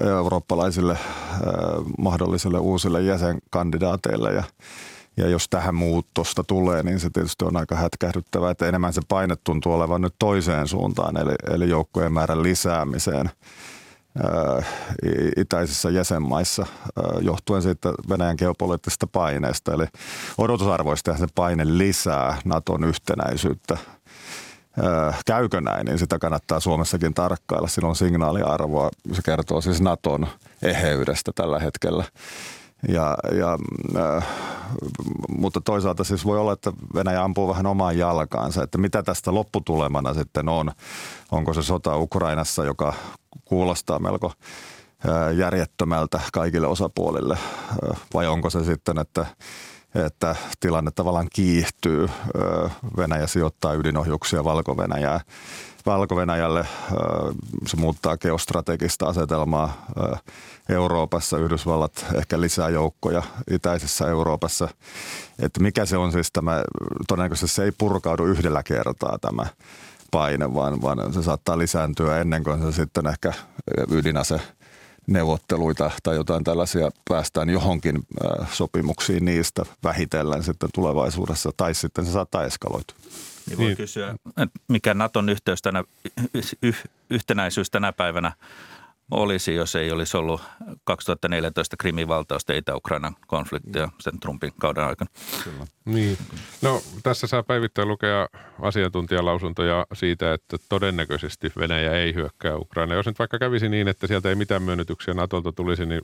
eurooppalaisille mahdollisille uusille jäsenkandidaateille ja ja jos tähän muuttosta tulee, niin se tietysti on aika hätkähdyttävää, että enemmän se paine tuntuu olevan nyt toiseen suuntaan, eli, eli joukkojen määrän lisäämiseen – itäisissä jäsenmaissa johtuen siitä Venäjän geopoliittisesta paineesta. Eli odotusarvoista se paine lisää Naton yhtenäisyyttä. Käykö näin, niin sitä kannattaa Suomessakin tarkkailla. Sillä on signaaliarvoa. Se kertoo siis Naton eheydestä tällä hetkellä. Ja, ja, äh, mutta toisaalta siis voi olla, että Venäjä ampuu vähän omaan jalkaansa, että mitä tästä lopputulemana sitten on. Onko se sota Ukrainassa, joka kuulostaa melko äh, järjettömältä kaikille osapuolille, äh, vai onko se sitten, että että tilanne tavallaan kiihtyy. Venäjä sijoittaa ydinohjuksia Valko-Venäjää. Valko-Venäjälle se muuttaa geostrategista asetelmaa Euroopassa, Yhdysvallat ehkä lisää joukkoja itäisessä Euroopassa. Että mikä se on siis tämä, todennäköisesti se ei purkaudu yhdellä kertaa tämä paine, vaan, vaan se saattaa lisääntyä ennen kuin se sitten ehkä ydinase neuvotteluita tai jotain tällaisia päästään johonkin sopimuksiin niistä vähitellen sitten tulevaisuudessa, tai sitten se saattaa eskaloitua. Niin voi niin. kysyä, mikä Naton yhteys tänä, yhtenäisyys tänä päivänä olisi, jos ei olisi ollut 2014 Krimin valtausta Itä-Ukrainan konfliktia sen Trumpin kauden aikana. Kyllä. Niin. No tässä saa päivittäin lukea asiantuntijalausuntoja siitä, että todennäköisesti Venäjä ei hyökkää Ukraina. Jos nyt vaikka kävisi niin, että sieltä ei mitään myönnytyksiä Natolta tulisi, niin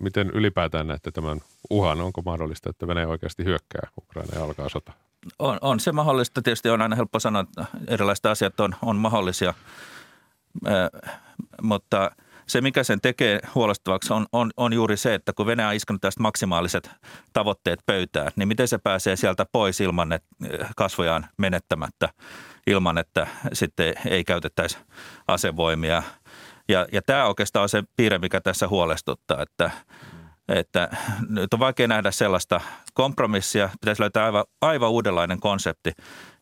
miten ylipäätään näette tämän uhan? Onko mahdollista, että Venäjä oikeasti hyökkää Ukraina ja alkaa sota? On, on se mahdollista. Tietysti on aina helppo sanoa, että erilaiset asiat on, on mahdollisia, äh, mutta – se, mikä sen tekee huolestuvaksi, on, on, on juuri se, että kun Venäjä on iskenut tästä maksimaaliset tavoitteet pöytään, niin miten se pääsee sieltä pois ilman että kasvojaan menettämättä, ilman että sitten ei käytettäisi asevoimia. Ja, ja tämä oikeastaan on se piirre, mikä tässä huolestuttaa, että – että nyt on vaikea nähdä sellaista kompromissia. Pitäisi löytää aivan, aivan uudenlainen konsepti,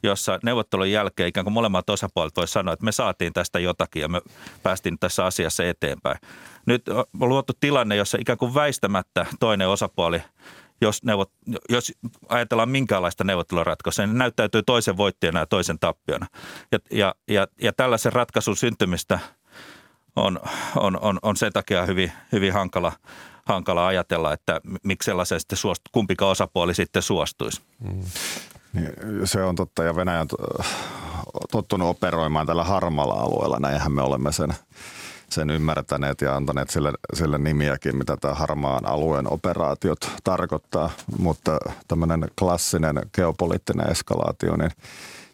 jossa neuvottelun jälkeen ikään kuin molemmat osapuolet voisivat sanoa, että me saatiin tästä jotakin ja me päästiin tässä asiassa eteenpäin. Nyt on luotu tilanne, jossa ikään kuin väistämättä toinen osapuoli jos, neuvot, jos ajatellaan minkäänlaista neuvotteluratkaisua, niin näyttäytyy toisen voittajana ja toisen tappiona. Ja, ja, ja, ja tällaisen ratkaisun syntymistä on, on, on, on sen takia hyvin, hyvin hankala, hankala ajatella, että miksi sellaisen sitten suost, kumpikaan osapuoli sitten suostuisi. Mm. Niin, se on totta ja Venäjä on tottunut operoimaan tällä harmalla alueella. Näinhän me olemme sen, sen ymmärtäneet ja antaneet sille, sille nimiäkin, mitä tämä harmaan alueen operaatiot tarkoittaa. Mutta tämmöinen klassinen geopoliittinen eskalaatio, niin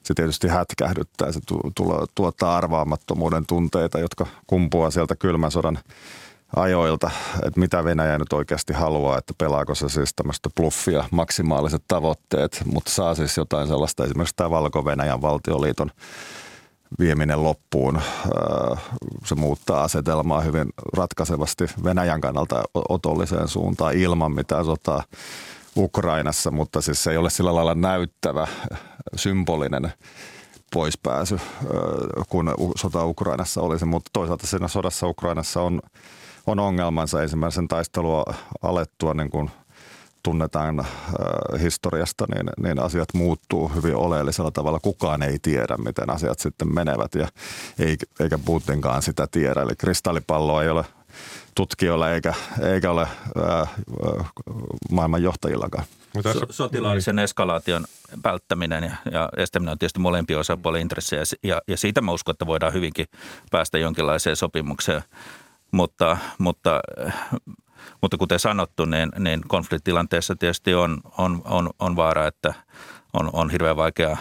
se tietysti hätkähdyttää. Se tuottaa arvaamattomuuden tunteita, jotka kumpuaa sieltä kylmän sodan ajoilta, että mitä Venäjä nyt oikeasti haluaa, että pelaako se siis tämmöistä bluffia, maksimaaliset tavoitteet, mutta saa siis jotain sellaista, esimerkiksi tämä Valko-Venäjän valtioliiton vieminen loppuun. Se muuttaa asetelmaa hyvin ratkaisevasti Venäjän kannalta otolliseen suuntaan ilman mitään sotaa Ukrainassa, mutta siis se ei ole sillä lailla näyttävä, symbolinen poispääsy, kun sota Ukrainassa olisi, mutta toisaalta siinä sodassa Ukrainassa on on ongelmansa ensimmäisen taistelua alettua niin kuin tunnetaan äh, historiasta, niin, niin asiat muuttuu hyvin oleellisella tavalla. Kukaan ei tiedä, miten asiat sitten menevät ja ei, eikä Putinkaan sitä tiedä. Eli kristallipalloa ei ole tutkijoilla eikä, eikä ole ää, äh, maailman johtajillakaan. So, sotilaallisen eskalaation välttäminen ja, ja estäminen on tietysti molempia osapuolien intressejä ja, ja siitä mä uskon, että voidaan hyvinkin päästä jonkinlaiseen sopimukseen mutta, mutta, mutta kuten sanottu, niin, niin konfliktilanteessa tietysti on, on, on, on vaara, että on, on hirveän vaikea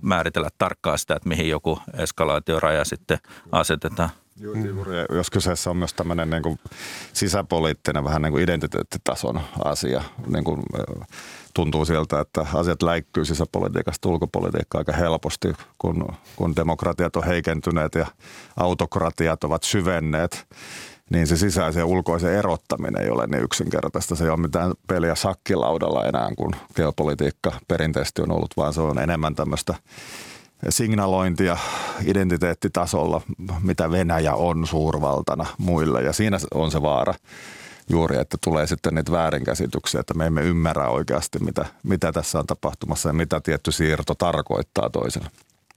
määritellä tarkkaan sitä, että mihin joku eskalaatioraja sitten asetetaan. Juuri, jos kyseessä on myös tämmöinen niin kuin sisäpoliittinen, vähän niin kuin identiteettitason asia, niin kuin tuntuu siltä, että asiat läikkyy sisäpolitiikasta ulkopolitiikkaa aika helposti, kun, kun demokratiat on heikentyneet ja autokratiat ovat syvenneet niin se sisäisen ja ulkoisen erottaminen ei ole niin yksinkertaista. Se ei ole mitään peliä sakkilaudalla enää, kun geopolitiikka perinteisesti on ollut, vaan se on enemmän tämmöistä signalointia identiteettitasolla, mitä Venäjä on suurvaltana muille. Ja siinä on se vaara juuri, että tulee sitten niitä väärinkäsityksiä, että me emme ymmärrä oikeasti, mitä, mitä tässä on tapahtumassa ja mitä tietty siirto tarkoittaa toiselle.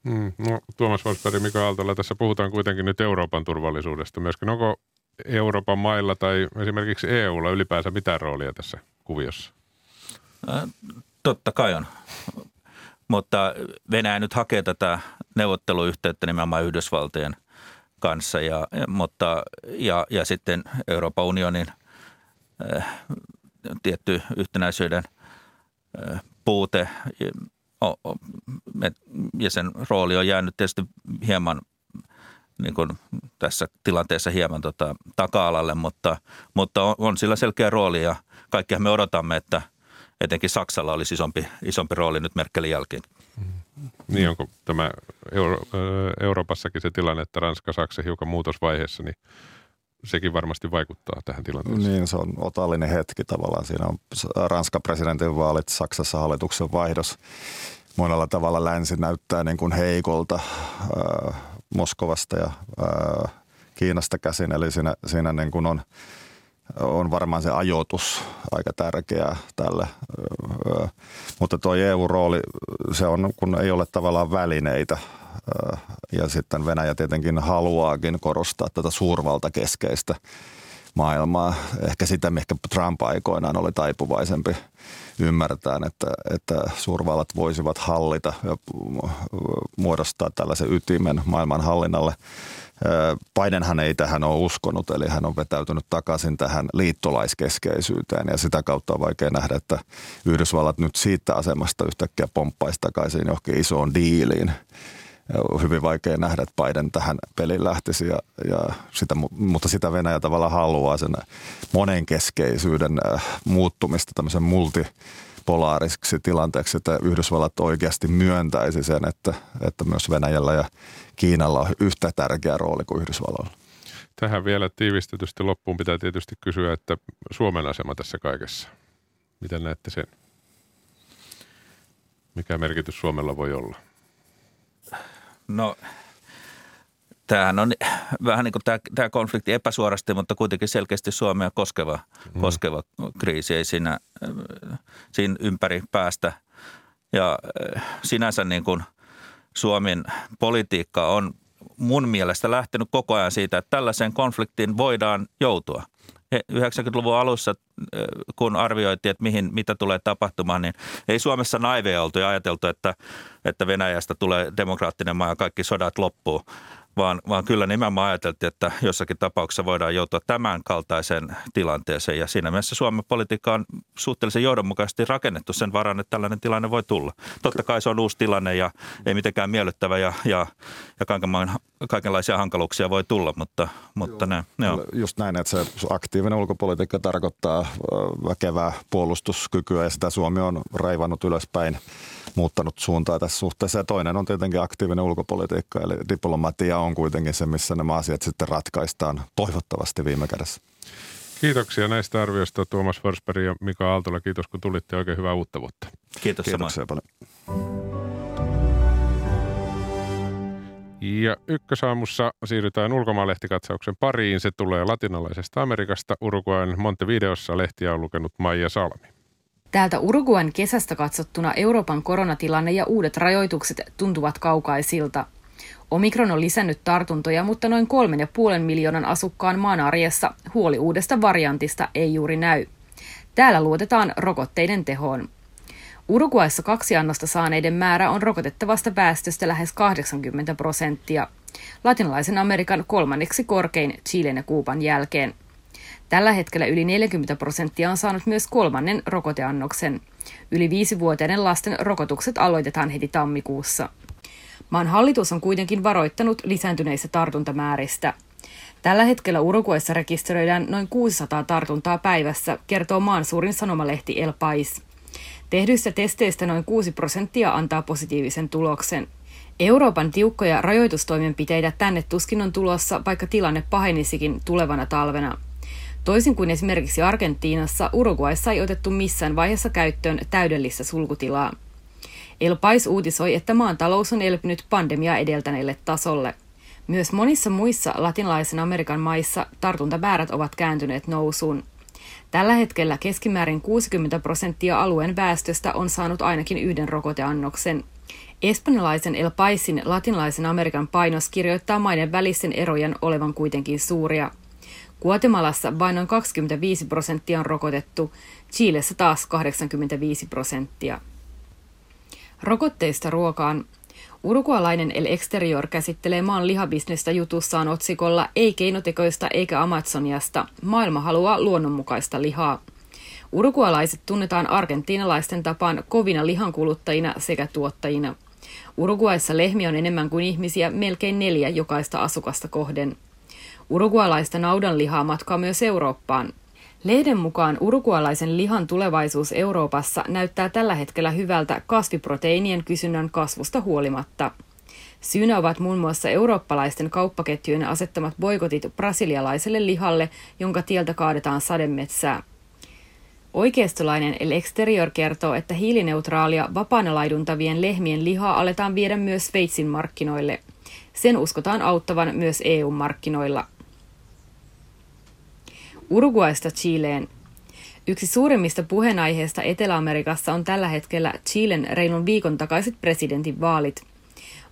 Mm, no, Tuomas Forsberg, Mika Aaltola, tässä puhutaan kuitenkin nyt Euroopan turvallisuudesta myöskin. Onko Euroopan mailla tai esimerkiksi EUlla ylipäänsä mitään roolia tässä kuviossa? Äh, totta kai on. Mutta Venäjä nyt hakee tätä neuvotteluyhteyttä nimenomaan Yhdysvaltojen kanssa ja, mutta, ja, ja sitten Euroopan unionin – tietty yhtenäisyyden puute ja sen rooli on jäänyt tietysti hieman niin kuin tässä tilanteessa hieman tota, taka-alalle, mutta, mutta on, on sillä selkeä rooli ja kaikkihan me odotamme, että etenkin Saksalla olisi isompi, isompi rooli nyt Merkelin jälkeen. Niin onko tämä Euro- Euroopassakin se tilanne, että Ranska, Saksa hiukan muutosvaiheessa, niin sekin varmasti vaikuttaa tähän tilanteeseen. Niin, se on otallinen hetki tavallaan. Siinä on Ranskan presidentin vaalit, Saksassa hallituksen vaihdos. Monella tavalla länsi näyttää niin kuin heikolta äh, Moskovasta ja äh, Kiinasta käsin. Eli siinä, siinä niin kuin on, on varmaan se ajoitus aika tärkeää tälle. Äh, mutta tuo EU-rooli, se on, kun ei ole tavallaan välineitä – ja sitten Venäjä tietenkin haluaakin korostaa tätä suurvaltakeskeistä maailmaa. Ehkä sitä, mikä Trump aikoinaan oli taipuvaisempi ymmärtää, että, että suurvallat voisivat hallita ja muodostaa tällaisen ytimen maailman hallinnalle. Bidenhan ei tähän ole uskonut, eli hän on vetäytynyt takaisin tähän liittolaiskeskeisyyteen ja sitä kautta on vaikea nähdä, että Yhdysvallat nyt siitä asemasta yhtäkkiä pomppaisi takaisin johonkin isoon diiliin on hyvin vaikea nähdä, että Biden tähän peliin lähtisi, ja, ja sitä, mutta sitä Venäjä tavalla haluaa sen monenkeskeisyyden äh, muuttumista tämmöisen multipolaarisiksi tilanteeksi, että Yhdysvallat oikeasti myöntäisi sen, että, että myös Venäjällä ja Kiinalla on yhtä tärkeä rooli kuin Yhdysvalloilla. Tähän vielä tiivistetysti loppuun pitää tietysti kysyä, että Suomen asema tässä kaikessa. Miten näette sen? Mikä merkitys Suomella voi olla? No tämähän on vähän niin kuin tämä, tämä konflikti epäsuorasti, mutta kuitenkin selkeästi Suomea koskeva, mm. koskeva kriisi. Ei siinä, siinä ympäri päästä. Ja äh, sinänsä niin kuin Suomen politiikka on mun mielestä lähtenyt koko ajan siitä, että tällaiseen konfliktiin voidaan joutua – 90-luvun alussa, kun arvioitiin, että mihin, mitä tulee tapahtumaan, niin ei Suomessa naiveja oltu ja ajateltu, että, että Venäjästä tulee demokraattinen maa ja kaikki sodat loppuu vaan, vaan kyllä nimenomaan ajateltiin, että jossakin tapauksessa voidaan joutua tämän kaltaiseen tilanteeseen. Ja siinä mielessä Suomen politiikka on suhteellisen johdonmukaisesti rakennettu sen varan, että tällainen tilanne voi tulla. Totta kai se on uusi tilanne ja ei mitenkään miellyttävä ja, ja, ja kaikenlaisia hankaluuksia voi tulla, mutta, mutta ne, ne on. Just näin, että se aktiivinen ulkopolitiikka tarkoittaa väkevää puolustuskykyä ja sitä Suomi on raivannut ylöspäin muuttanut suuntaa tässä suhteessa. Ja toinen on tietenkin aktiivinen ulkopolitiikka, eli diplomatia on kuitenkin se, missä nämä asiat sitten ratkaistaan toivottavasti viime kädessä. Kiitoksia näistä arvioista Tuomas Forsberg ja Mika Aaltola. Kiitos kun tulitte. Oikein hyvää uutta vuotta. Kiitos Kiitoksia samoin. paljon. Ja ykkösaamussa siirrytään ulkomaalehtikatsauksen pariin. Se tulee latinalaisesta Amerikasta. Uruguayn Montevideossa lehtiä on lukenut Maija Salmi. Täältä Uruguayn kesästä katsottuna Euroopan koronatilanne ja uudet rajoitukset tuntuvat kaukaisilta. Omikron on lisännyt tartuntoja, mutta noin kolmen ja puolen miljoonan asukkaan maan arjessa huoli uudesta variantista ei juuri näy. Täällä luotetaan rokotteiden tehoon. Uruguayssa kaksi annosta saaneiden määrä on rokotettavasta väestöstä lähes 80 prosenttia. Latinalaisen Amerikan kolmanneksi korkein Chilen ja Kuuban jälkeen – Tällä hetkellä yli 40 prosenttia on saanut myös kolmannen rokoteannoksen. Yli viisivuotiaiden lasten rokotukset aloitetaan heti tammikuussa. Maan hallitus on kuitenkin varoittanut lisääntyneistä tartuntamääristä. Tällä hetkellä Uruguayssa rekisteröidään noin 600 tartuntaa päivässä, kertoo maan suurin sanomalehti El Pais. Tehdyistä testeistä noin 6 prosenttia antaa positiivisen tuloksen. Euroopan tiukkoja rajoitustoimenpiteitä tänne tuskin on tulossa, vaikka tilanne pahenisikin tulevana talvena. Toisin kuin esimerkiksi Argentiinassa, Uruguayssa ei otettu missään vaiheessa käyttöön täydellistä sulkutilaa. El Pais uutisoi, että maan talous on elpynyt pandemia edeltäneelle tasolle. Myös monissa muissa latinalaisen Amerikan maissa tartuntamäärät ovat kääntyneet nousuun. Tällä hetkellä keskimäärin 60 prosenttia alueen väestöstä on saanut ainakin yhden rokoteannoksen. Espanjalaisen El Paisin latinalaisen Amerikan painos kirjoittaa maiden välisten erojen olevan kuitenkin suuria – Guatemalassa vain noin 25 prosenttia on rokotettu, Chiilessä taas 85 prosenttia. Rokotteista ruokaan. Urugualainen El Exterior käsittelee maan lihabisnestä jutussaan otsikolla Ei keinotekoista eikä Amazoniasta. Maailma haluaa luonnonmukaista lihaa. Urugualaiset tunnetaan argentiinalaisten tapaan kovina lihankuluttajina sekä tuottajina. Uruguayssa lehmiä on enemmän kuin ihmisiä, melkein neljä jokaista asukasta kohden. Urugualaista naudanlihaa matkaa myös Eurooppaan. Lehden mukaan urugualaisen lihan tulevaisuus Euroopassa näyttää tällä hetkellä hyvältä kasviproteiinien kysynnän kasvusta huolimatta. Syynä ovat muun muassa eurooppalaisten kauppaketjujen asettamat boikotit brasilialaiselle lihalle, jonka tieltä kaadetaan sademetsää. Oikeistolainen El Exterior kertoo, että hiilineutraalia vapaana laiduntavien lehmien lihaa aletaan viedä myös Sveitsin markkinoille. Sen uskotaan auttavan myös EU-markkinoilla. Uruguaysta Chileen. Yksi suurimmista puheenaiheista Etelä-Amerikassa on tällä hetkellä Chilen reilun viikon takaiset presidentinvaalit.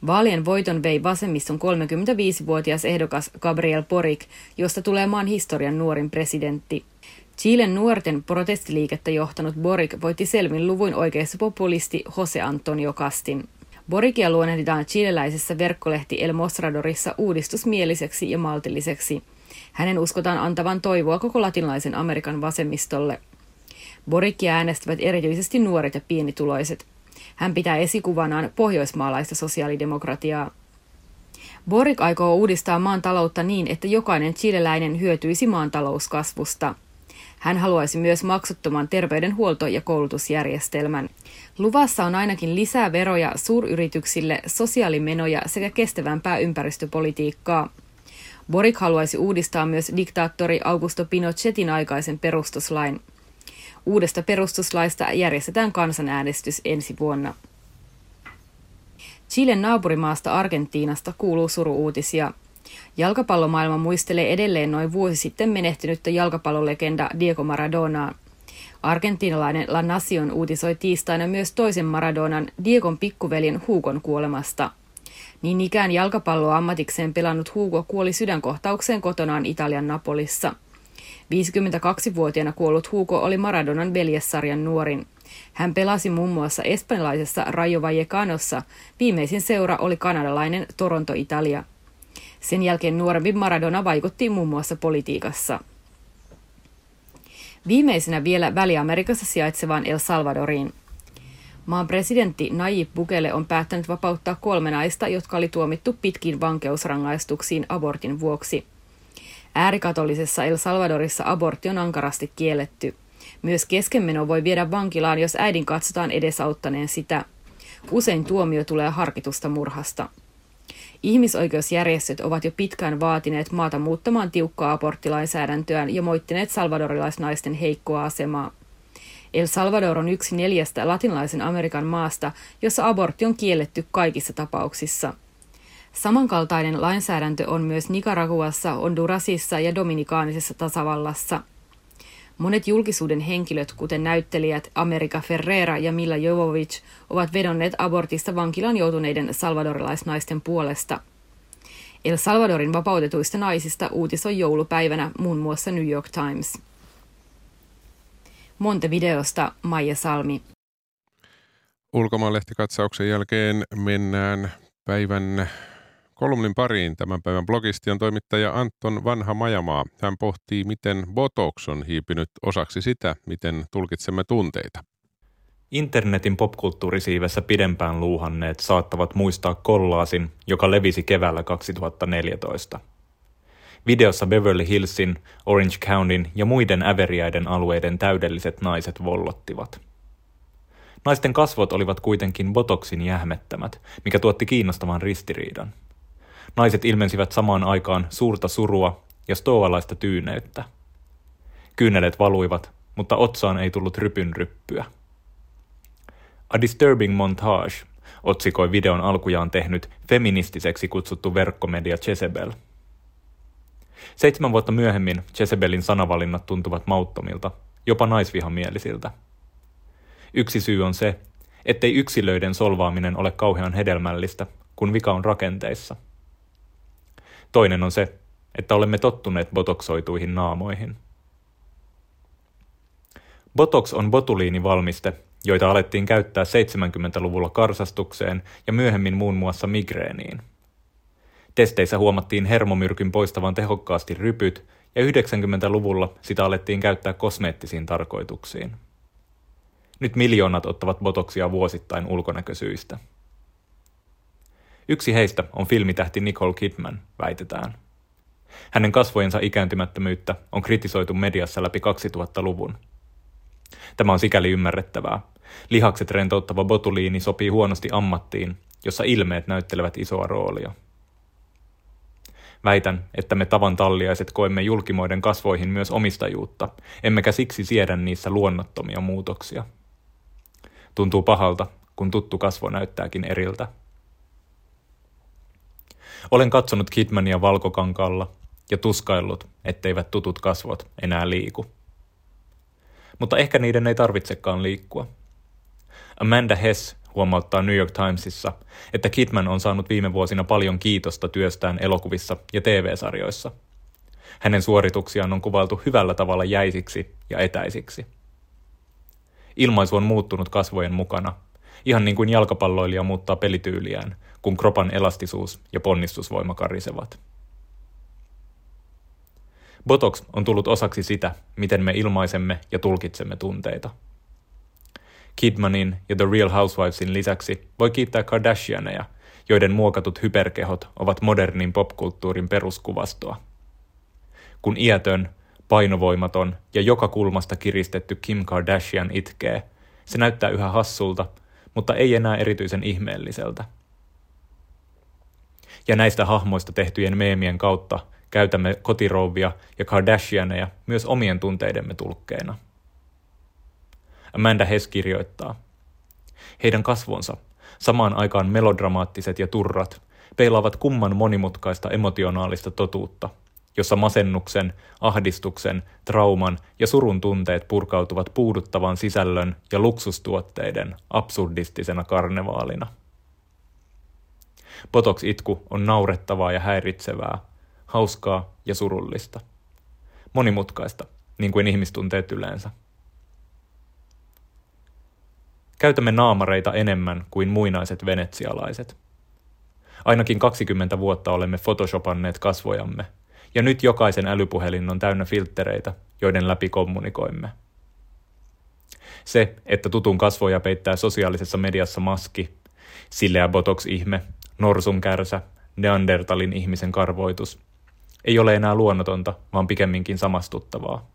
Vaalien voiton vei vasemmiston 35-vuotias ehdokas Gabriel Boric, josta tulee maan historian nuorin presidentti. Chilen nuorten protestiliikettä johtanut Boric voitti selvin luvuin oikeassa populisti Jose Antonio Castin. Borikia luonnehditaan chileläisessä verkkolehti El Mostradorissa uudistusmieliseksi ja maltilliseksi. Hänen uskotaan antavan toivoa koko latinalaisen Amerikan vasemmistolle. Borikia äänestävät erityisesti nuoret ja pienituloiset. Hän pitää esikuvanaan pohjoismaalaista sosiaalidemokratiaa. Boric aikoo uudistaa maan taloutta niin, että jokainen chileläinen hyötyisi maan talouskasvusta – hän haluaisi myös maksuttoman terveydenhuolto- ja koulutusjärjestelmän. Luvassa on ainakin lisää veroja suuryrityksille, sosiaalimenoja sekä kestävämpää ympäristöpolitiikkaa. Borik haluaisi uudistaa myös diktaattori Augusto Pinochetin aikaisen perustuslain. Uudesta perustuslaista järjestetään kansanäänestys ensi vuonna. Chilen naapurimaasta Argentiinasta kuuluu suruuutisia – Jalkapallomaailma muistelee edelleen noin vuosi sitten menehtynyttä jalkapallolegenda Diego Maradonaa. Argentiinalainen La Nación uutisoi tiistaina myös toisen Maradonan Diegon pikkuveljen Huukon kuolemasta. Niin ikään jalkapalloa ammatikseen pelannut Hugo kuoli sydänkohtaukseen kotonaan Italian Napolissa. 52-vuotiaana kuollut Hugo oli Maradonan veljessarjan nuorin. Hän pelasi muun muassa espanjalaisessa Rayo Vallecanossa. Viimeisin seura oli kanadalainen Toronto Italia – sen jälkeen nuorempi Maradona vaikutti muun muassa politiikassa. Viimeisenä vielä Väli-Amerikassa sijaitsevaan El Salvadoriin. Maan presidentti Nayib Bukele on päättänyt vapauttaa kolme naista, jotka oli tuomittu pitkiin vankeusrangaistuksiin abortin vuoksi. Äärikatolisessa El Salvadorissa abortti on ankarasti kielletty. Myös keskenmeno voi viedä vankilaan, jos äidin katsotaan edesauttaneen sitä. Usein tuomio tulee harkitusta murhasta. Ihmisoikeusjärjestöt ovat jo pitkään vaatineet maata muuttamaan tiukkaa aborttilainsäädäntöään ja moittineet salvadorilaisnaisten heikkoa asemaa. El Salvador on yksi neljästä latinalaisen Amerikan maasta, jossa abortti on kielletty kaikissa tapauksissa. Samankaltainen lainsäädäntö on myös Nicaraguassa, Hondurasissa ja Dominikaanisessa tasavallassa – Monet julkisuuden henkilöt, kuten näyttelijät Amerika Ferreira ja Mila Jovovich, ovat vedonneet abortista vankilaan joutuneiden salvadorilaisnaisten puolesta. El Salvadorin vapautetuista naisista uutisoi joulupäivänä muun muassa New York Times. Montevideosta Maija Salmi. Ulkomaanlehtikatsauksen jälkeen mennään päivän Kolumnin pariin tämän päivän blogisti on toimittaja Anton Vanha Majamaa. Hän pohtii, miten Botox on hiipinyt osaksi sitä, miten tulkitsemme tunteita. Internetin popkulttuurisiivessä pidempään luuhanneet saattavat muistaa kollaasin, joka levisi keväällä 2014. Videossa Beverly Hillsin, Orange Countyn ja muiden äveriäiden alueiden täydelliset naiset vollottivat. Naisten kasvot olivat kuitenkin botoksin jähmettämät, mikä tuotti kiinnostavan ristiriidan – Naiset ilmensivät samaan aikaan suurta surua ja stoalaista tyyneyttä. Kyynelet valuivat, mutta otsaan ei tullut rypyn ryppyä. A Disturbing Montage otsikoi videon alkujaan tehnyt feministiseksi kutsuttu verkkomedia Jezebel. Seitsemän vuotta myöhemmin Jezebelin sanavalinnat tuntuvat mauttomilta, jopa naisvihamielisiltä. Yksi syy on se, ettei yksilöiden solvaaminen ole kauhean hedelmällistä, kun vika on rakenteissa – Toinen on se, että olemme tottuneet botoksoituihin naamoihin. Botox on botuliinivalmiste, joita alettiin käyttää 70-luvulla karsastukseen ja myöhemmin muun muassa migreeniin. Testeissä huomattiin hermomyrkyn poistavan tehokkaasti rypyt ja 90-luvulla sitä alettiin käyttää kosmeettisiin tarkoituksiin. Nyt miljoonat ottavat botoksia vuosittain ulkonäkösyistä. Yksi heistä on filmitähti Nicole Kidman, väitetään. Hänen kasvojensa ikääntymättömyyttä on kritisoitu mediassa läpi 2000-luvun. Tämä on sikäli ymmärrettävää. Lihakset rentouttava botuliini sopii huonosti ammattiin, jossa ilmeet näyttelevät isoa roolia. Väitän, että me tavan talliaiset koemme julkimoiden kasvoihin myös omistajuutta, emmekä siksi siedä niissä luonnottomia muutoksia. Tuntuu pahalta, kun tuttu kasvo näyttääkin eriltä. Olen katsonut Kidmania valkokankalla ja tuskaillut, etteivät tutut kasvot enää liiku. Mutta ehkä niiden ei tarvitsekaan liikkua. Amanda Hess huomauttaa New York Timesissa, että Kidman on saanut viime vuosina paljon kiitosta työstään elokuvissa ja TV-sarjoissa. Hänen suorituksiaan on kuvailtu hyvällä tavalla jäisiksi ja etäisiksi. Ilmaisu on muuttunut kasvojen mukana, ihan niin kuin jalkapalloilija muuttaa pelityyliään, kun kropan elastisuus ja ponnistusvoima karisevat. Botox on tullut osaksi sitä, miten me ilmaisemme ja tulkitsemme tunteita. Kidmanin ja The Real Housewivesin lisäksi voi kiittää Kardashianeja, joiden muokatut hyperkehot ovat modernin popkulttuurin peruskuvastoa. Kun iätön, painovoimaton ja joka kulmasta kiristetty Kim Kardashian itkee, se näyttää yhä hassulta, mutta ei enää erityisen ihmeelliseltä. Ja näistä hahmoista tehtyjen meemien kautta käytämme kotirouvia ja Kardashianeja myös omien tunteidemme tulkkeina. Amanda Hess kirjoittaa. Heidän kasvonsa, samaan aikaan melodramaattiset ja turrat, peilaavat kumman monimutkaista emotionaalista totuutta, jossa masennuksen, ahdistuksen, trauman ja surun tunteet purkautuvat puuduttavan sisällön ja luksustuotteiden absurdistisena karnevaalina. Botox-itku on naurettavaa ja häiritsevää, hauskaa ja surullista. Monimutkaista, niin kuin ihmistunteet yleensä. Käytämme naamareita enemmän kuin muinaiset venetsialaiset. Ainakin 20 vuotta olemme photoshopanneet kasvojamme, ja nyt jokaisen älypuhelin on täynnä filttereitä, joiden läpi kommunikoimme. Se, että tutun kasvoja peittää sosiaalisessa mediassa maski, sileä botox-ihme, norsun kärsä, neandertalin ihmisen karvoitus, ei ole enää luonnotonta, vaan pikemminkin samastuttavaa.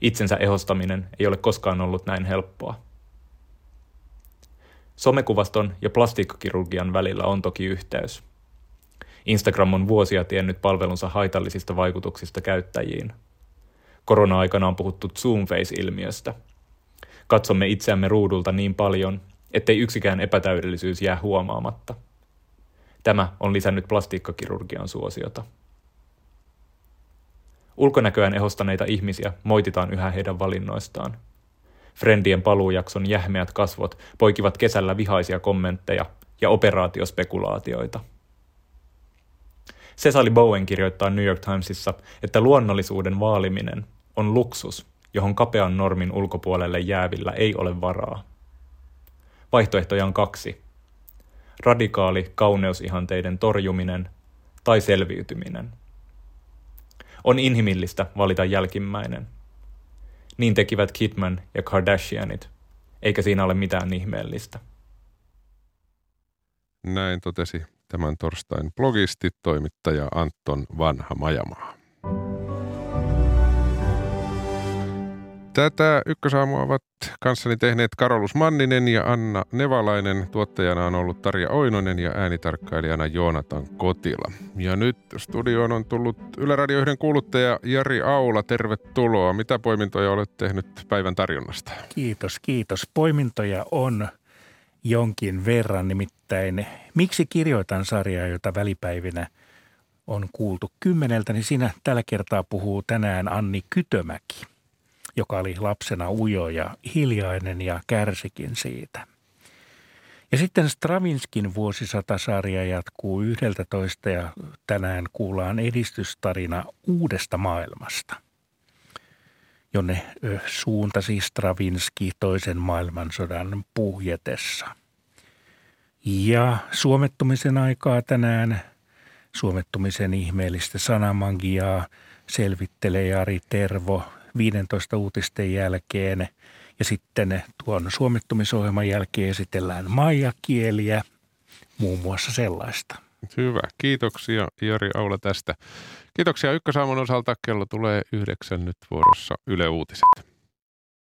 Itsensä ehostaminen ei ole koskaan ollut näin helppoa. Somekuvaston ja plastiikkakirurgian välillä on toki yhteys. Instagram on vuosia tiennyt palvelunsa haitallisista vaikutuksista käyttäjiin. Korona-aikana on puhuttu Zoom-face-ilmiöstä. Katsomme itseämme ruudulta niin paljon, ettei yksikään epätäydellisyys jää huomaamatta. Tämä on lisännyt plastiikkakirurgian suosiota. Ulkonäköään ehostaneita ihmisiä moititaan yhä heidän valinnoistaan – Friendien paluujakson jähmeät kasvot poikivat kesällä vihaisia kommentteja ja operaatiospekulaatioita. Cecily Bowen kirjoittaa New York Timesissa, että luonnollisuuden vaaliminen on luksus, johon kapean normin ulkopuolelle jäävillä ei ole varaa. Vaihtoehtoja on kaksi. Radikaali kauneusihanteiden torjuminen tai selviytyminen. On inhimillistä valita jälkimmäinen. Niin tekivät Kidman ja Kardashianit, eikä siinä ole mitään ihmeellistä. Näin totesi tämän torstain blogisti, toimittaja Anton Vanha Majamaa. Tätä ykkösaamua ovat kanssani tehneet Karolus Manninen ja Anna Nevalainen. Tuottajana on ollut Tarja Oinonen ja äänitarkkailijana Joonatan Kotila. Ja nyt studioon on tullut Yle Radio 1 kuuluttaja Jari Aula. Tervetuloa. Mitä poimintoja olet tehnyt päivän tarjonnasta? Kiitos, kiitos. Poimintoja on jonkin verran, nimittäin Miksi kirjoitan sarjaa, jota välipäivinä on kuultu kymmeneltä, niin siinä tällä kertaa puhuu tänään Anni Kytömäki – joka oli lapsena ujo ja hiljainen ja kärsikin siitä. Ja sitten Stravinskin vuosisatasarja jatkuu yhdeltä toista ja tänään kuullaan edistystarina uudesta maailmasta, jonne suuntasi Stravinski toisen maailmansodan puhjetessa. Ja suomettumisen aikaa tänään suomettumisen ihmeellistä sanamagiaa selvittelee Jari Tervo 15 uutisten jälkeen. Ja sitten tuon suomettumisohjelman jälkeen esitellään maijakieliä, muun muassa sellaista. Hyvä. Kiitoksia Jari Aula tästä. Kiitoksia Ykkösaamun osalta. Kello tulee yhdeksän nyt vuorossa Yle Uutiset.